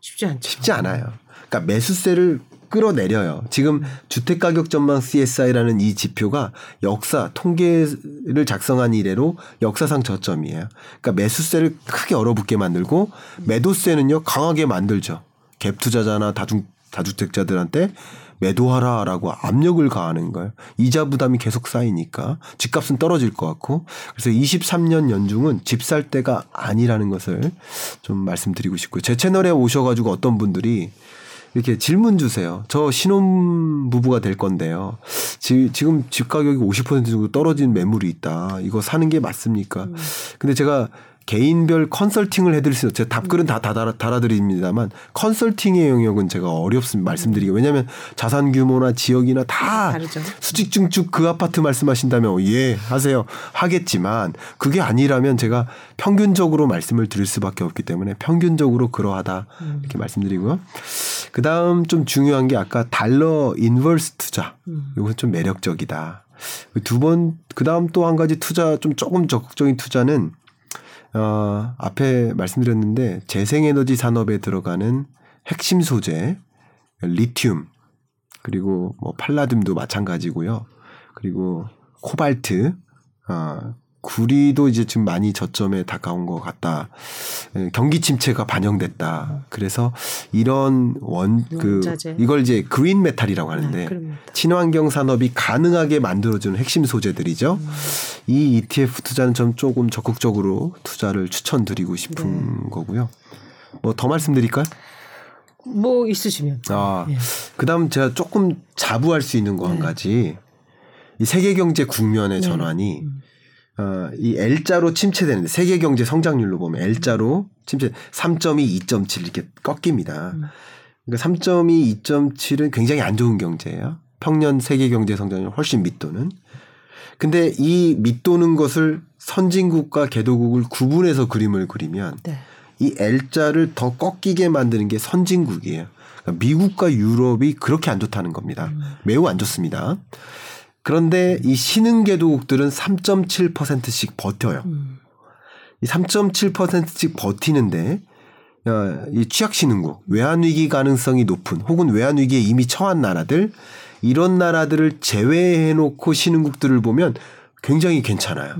쉽지 않죠. 쉽지 않아요. 그러니까 매수세를 끌어내려요. 지금 주택 가격 전망 CSI라는 이 지표가 역사 통계를 작성한 이래로 역사상 저점이에요. 그러니까 매수세를 크게 얼어붙게 만들고 매도세는요 강하게 만들죠. 갭 투자자나 다중 다주택자들한테 매도하라라고 압력을 가하는 거예요. 이자 부담이 계속 쌓이니까 집값은 떨어질 것 같고 그래서 23년 연중은 집 살 때가 아니라는 것을 좀 말씀드리고 싶고요. 제 채널에 오셔가지고 어떤 분들이 이렇게 질문 주세요. 저 신혼 부부가 될 건데요. 지, 지금 집 가격이 50% 정도 떨어진 매물이 있다. 이거 사는 게 맞습니까? 음. 근데 제가 개인별 컨설팅을 해드릴 수 있어요. 제가 답글은 다, 다 달아, 달아 드립니다만 컨설팅의 영역은 제가 어렵습니다. 말씀드리기. 왜냐하면 자산 규모나 지역이나 다 다르죠. 수직증축 그 아파트 말씀하신다면 예 하세요 하겠지만 그게 아니라면 제가 평균적으로 말씀을 드릴 수밖에 없기 때문에 평균적으로 그러하다 음. 이렇게 말씀드리고요. 그 다음 좀 중요한 게 아까 달러 인버스 투자 음. 이건 좀 매력적이다. 두 번, 그 다음 또 한 가지 투자, 좀 조금 적극적인 투자는 어, 앞에 말씀드렸는데 재생에너지 산업에 들어가는 핵심 소재 리튬 그리고 뭐 팔라듐도 마찬가지고요. 그리고 코발트, 어, 구리도 이제 지금 많이 저점에 다가온 것 같다. 예, 경기 침체가 반영됐다. 그래서 이런 원 그. 이걸 이제 green metal이라고 하는데 네, 메탈. 친환경 산업이 가능하게 만들어주는 핵심 소재들이죠. 음. 이 ETF 투자는 좀 조금 적극적으로 투자를 추천드리고 싶은 네. 거고요. 뭐 더 말씀드릴까요? 뭐 있으시면. 아, 예. 그다음 제가 조금 자부할 수 있는 거한 네. 가지. 이 세계 경제 국면의 전환이 음. 어, 이 L자로 침체되는데 세계 경제 성장률로 보면 L자로 침체 3.2, 2.7 이렇게 꺾입니다. 음. 그러니까 3.2, 2.7은 굉장히 안 좋은 경제예요. 평년 세계 경제 성장률 훨씬 밑도는. 근데 이 밑도는 것을 선진국과 개도국을 구분해서 그림을 그리면 네. 이 L자를 더 꺾이게 만드는 게 선진국이에요. 그러니까 미국과 유럽이 그렇게 안 좋다는 겁니다. 매우 안 좋습니다. 그런데 이 신흥개도국들은 3.7%씩 버텨요. 음. 이 3.7%씩 버티는데 어, 이 취약신흥국, 외환위기 가능성이 높은 혹은 외환위기에 이미 처한 나라들 이런 나라들을 제외해놓고 신흥국들을 보면 굉장히 괜찮아요.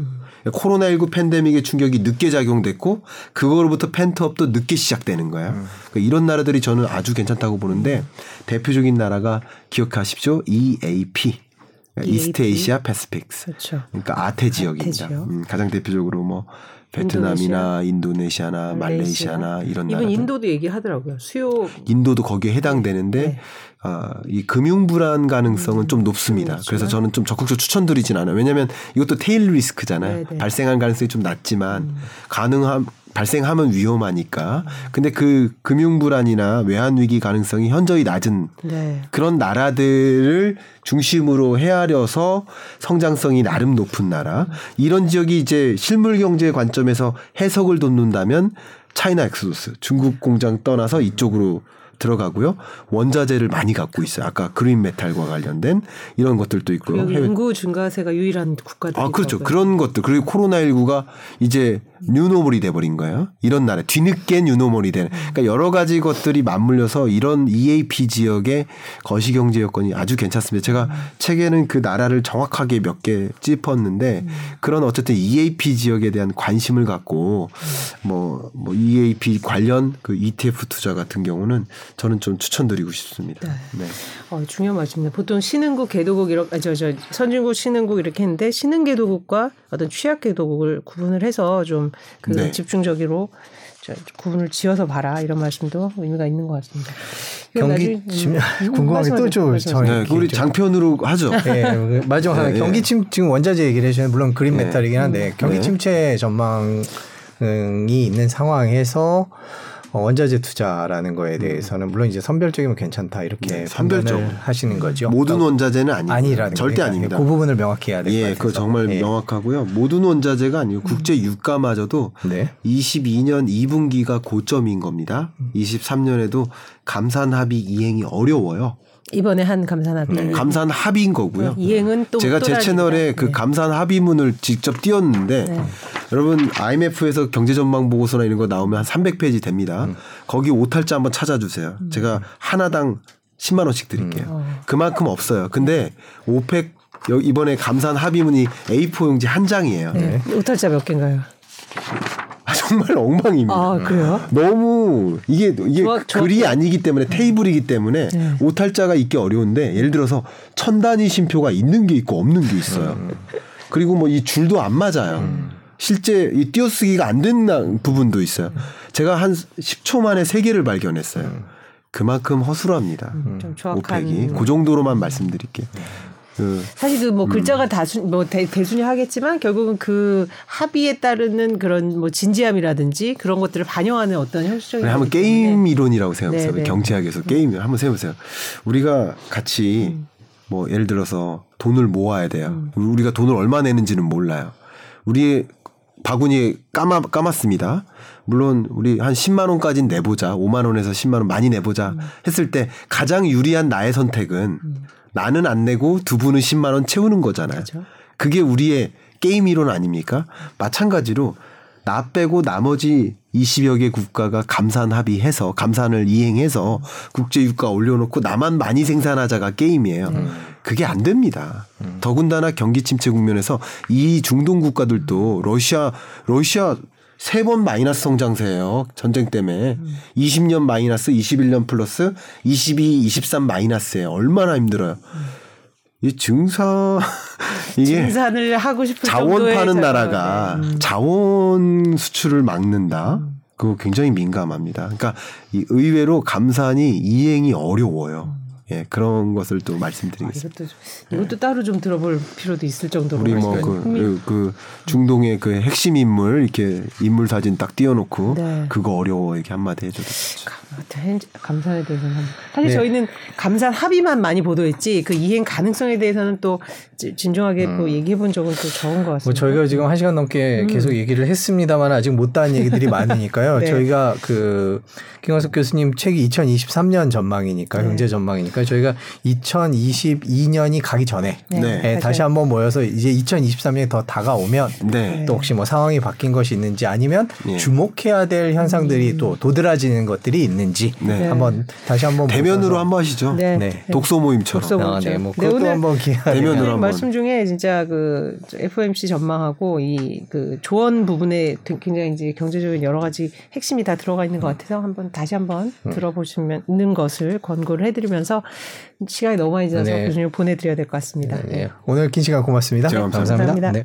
코로나19 팬데믹의 충격이 늦게 작용됐고 그거로부터 pent-up도 늦게 시작되는 거예요. 그러니까 이런 나라들이 저는 아주 괜찮다고 보는데 대표적인 나라가 기억하십시오. EAP. East Asia Pacific. 그렇죠. 그러니까 아태 지역입니다. 지역. 음, 가장 대표적으로 뭐 베트남이나 인도네시아 나 말레이시아나 이런 이번 나라들. 인도도 얘기하더라고요. 수요 인도도 거기에 해당되는데 네. 아, 이 금융 불안 가능성은 좀 높습니다. 그렇죠. 그래서 저는 좀 적극적으로 추천드리진 않아요. 왜냐하면 이것도 tail risk잖아요. 네, 네. 발생할 가능성이 좀 낮지만 가능함 발생하면 위험하니까. 근데 그 금융 불안이나 외환 위기 가능성이 현저히 낮은 네. 그런 나라들을 중심으로 헤아려서 성장성이 나름 높은 나라 이런 지역이 이제 실물 경제 관점에서 해석을 돕는다면 China exodus 중국 공장 떠나서 이쪽으로 들어가고요 원자재를 많이 갖고 있어요 아까 green metal과 관련된 이런 것들도 있고요 해외 인구 증가세가 유일한 국가들. 아, 그렇죠. 그런 것들. 그리고 코로나 19가 이제 뉴노멀이 돼버린 거예요. 이런 나라. 뒤늦게 뉴노멀이 되는. 그러니까 여러 가지 것들이 맞물려서 이런 EAP 지역의 거시 경제 여건이 아주 괜찮습니다. 제가 책에는 그 나라를 정확하게 몇 개 짚었는데 그런 어쨌든 EAP 지역에 대한 관심을 갖고 뭐, 뭐 EAP 관련 그 ETF 투자 같은 경우는 저는 좀 추천드리고 싶습니다. 네. 어, 중요한 말씀입니다. 보통 신흥국, 개도국 이렇게 아, 저, 저 선진국, 신흥국 이렇게 했는데 신흥 개도국과 어떤 취약 개도국을 구분을 해서 좀그 네. 집중적으로 저, 구분을 지어서 봐라 이런 말씀도 의미가 있는 것 같습니다. 경기 나중에- 침 음, [LAUGHS] 궁금한 게또 말씀하세요. 좀 말씀하세요. 저희 네, 우리 좀- 장편으로 하죠. 예, [LAUGHS] 마지막 하나 네, 경기 네. 침 지금 원자재 얘기를 해주셨는데 물론 그린 네. 메탈이긴 한데 경기 네. 침체 전망이 있는 상황에서 어, 원자재 투자라는 거에 대해서는 물론 이제 선별적이면 괜찮다 이렇게 네, 선별적. 하시는 거죠. 모든 원자재는 아니고 아니라는 절대 거니까. 아닙니다. 그 부분을 명확히 해야 될것 예, 같아서. 그거 정말 예. 명확하고요. 모든 원자재가 아니고 국제 유가마저도 네. 22년 2분기가 고점인 겁니다. 23년에도 감산 합의 이행이 어려워요. 이번에 한 감산 합의 감산 합의인 거고요. 이행은 또 제가 또 제. 채널에 그 네. 감산 합의문을 직접 띄웠는데 네. 여러분 IMF에서 경제 전망 보고서나 이런 거 나오면 한 300페이지 됩니다. 음. 거기 오탈자 한번 찾아주세요. 제가 하나당 10만 원씩 드릴게요. 음. 어. 그만큼 없어요. 근데 오펙 여- 이번에 감산 합의문이 A4 용지 한 장이에요. 네. 오탈자 몇 개인가요? 아, 정말 엉망입니다. 아 그래요? 너무 이게 이게 조합- 글이 아니기 때문에 테이블이기 때문에 네. 오탈자가 있기 어려운데 예를 들어서 천 단위 쉼표가 있는 게 있고 없는 게 있어요. 음. 그리고 뭐 이 줄도 안 맞아요. 실제 이 띄어쓰기가 안 된 부분도 있어요. 제가 한 10초 만에 세 개를 발견했어요. 그만큼 허술합니다. 좀 정확한 오펙이 그 정도로만 말씀드릴게요. 그 사실 그 음. 뭐 글자가 다순 뭐 대, 대순위 하겠지만 결국은 그 합의에 따르는 그런 뭐 진지함이라든지 그런 것들을 반영하는 어떤 그래, 한번 게임 이론이라고 생각해보세요. 네, 네. 경제학에서 게임 한번 생각해보세요. 우리가 같이 음. 뭐 예를 들어서 돈을 모아야 돼요. 우리가 돈을 얼마 내는지는 몰라요. 우리 바구니에 까마, 까맣습니다. 물론 우리 한 10만 원까지는 내보자. 5만 원에서 10만 원 많이 내보자 음. 했을 때 가장 유리한 나의 선택은 나는 안 내고 두 분은 10만 원 채우는 거잖아요. 그렇죠. 그게 우리의 게임 이론 아닙니까? 마찬가지로 나 빼고 나머지 20여 개 국가가 감산 합의해서 감산을 이행해서 국제 유가 올려놓고 나만 많이 생산하자가 게임이에요. 그게 안 됩니다. 더군다나 경기 침체 국면에서 이 중동 국가들도 러시아 러시아 세 번 마이너스 성장세예요. 전쟁 때문에 20년 마이너스, 21년 플러스, 22, 23 마이너스예요. 얼마나 힘들어요. 이 증사 [LAUGHS] 이게 증산을 하고 싶을 자원 파는 자- 나라가 네. 음. 자원 수출을 막는다. 그거 굉장히 민감합니다. 그러니까 이 의외로 감산이 이행이 어려워요. 예, 그런 것을 또 아, 말씀드리겠습니다. 이것도 좀- 이것도 따로 좀 들어볼 필요도 있을 정도로 우리 뭐 말씀하신 그그 중동의 그 핵심 인물 이렇게 인물 사진 딱 띄워놓고 네. 그거 어려워 이렇게 한마디 해줘도 감산에 대해서는 사실 네. 저희는 감산 합의만 많이 보도했지 그 이행 가능성에 대해서는 또 지- 진중하게 또 얘기해 본 적은 또 적은 것뭐 같습니다. 저희가 지금 한 시간 넘게 계속 얘기를 했습니다만 아직 못다한 얘기들이 [LAUGHS] 많으니까요. 네. 저희가 그 김광석 교수님 책이 2023년 전망이니까 네. 경제 전망이니까 저희가 2022년이 가기 전에 네. 네. 예, 다시 한번 모여서 이제 2023년이 더 다가오면 네. 또 혹시 뭐 상황이 바뀐 것이 있는지 아니면 예. 주목해야 될 현상들이 또 도드라지는 것들이 있는지 네. 한번 다시 한번 대면으로 한번 하시죠. 네. 네. 독서 모임처럼. 독서 아, 모임처럼. 네, 뭐 네, 그것도 오늘 한번 기회가 대면으로 되면 한번. 말씀 중에 진짜 그 FOMC 전망하고 이 그 조언 부분에 굉장히 이제 경제적인 여러 가지 핵심이 다 들어가 있는 것 같아서 한번 다시 한번 음. 들어보시면 있는 것을 권고를 해드리면서 시간이 너무 많이 지나서 네. 교수님 보내드려야 될 것 같습니다. 네. 오늘 긴 시간 고맙습니다. 제가 감사합니다. 감사합니다. 네.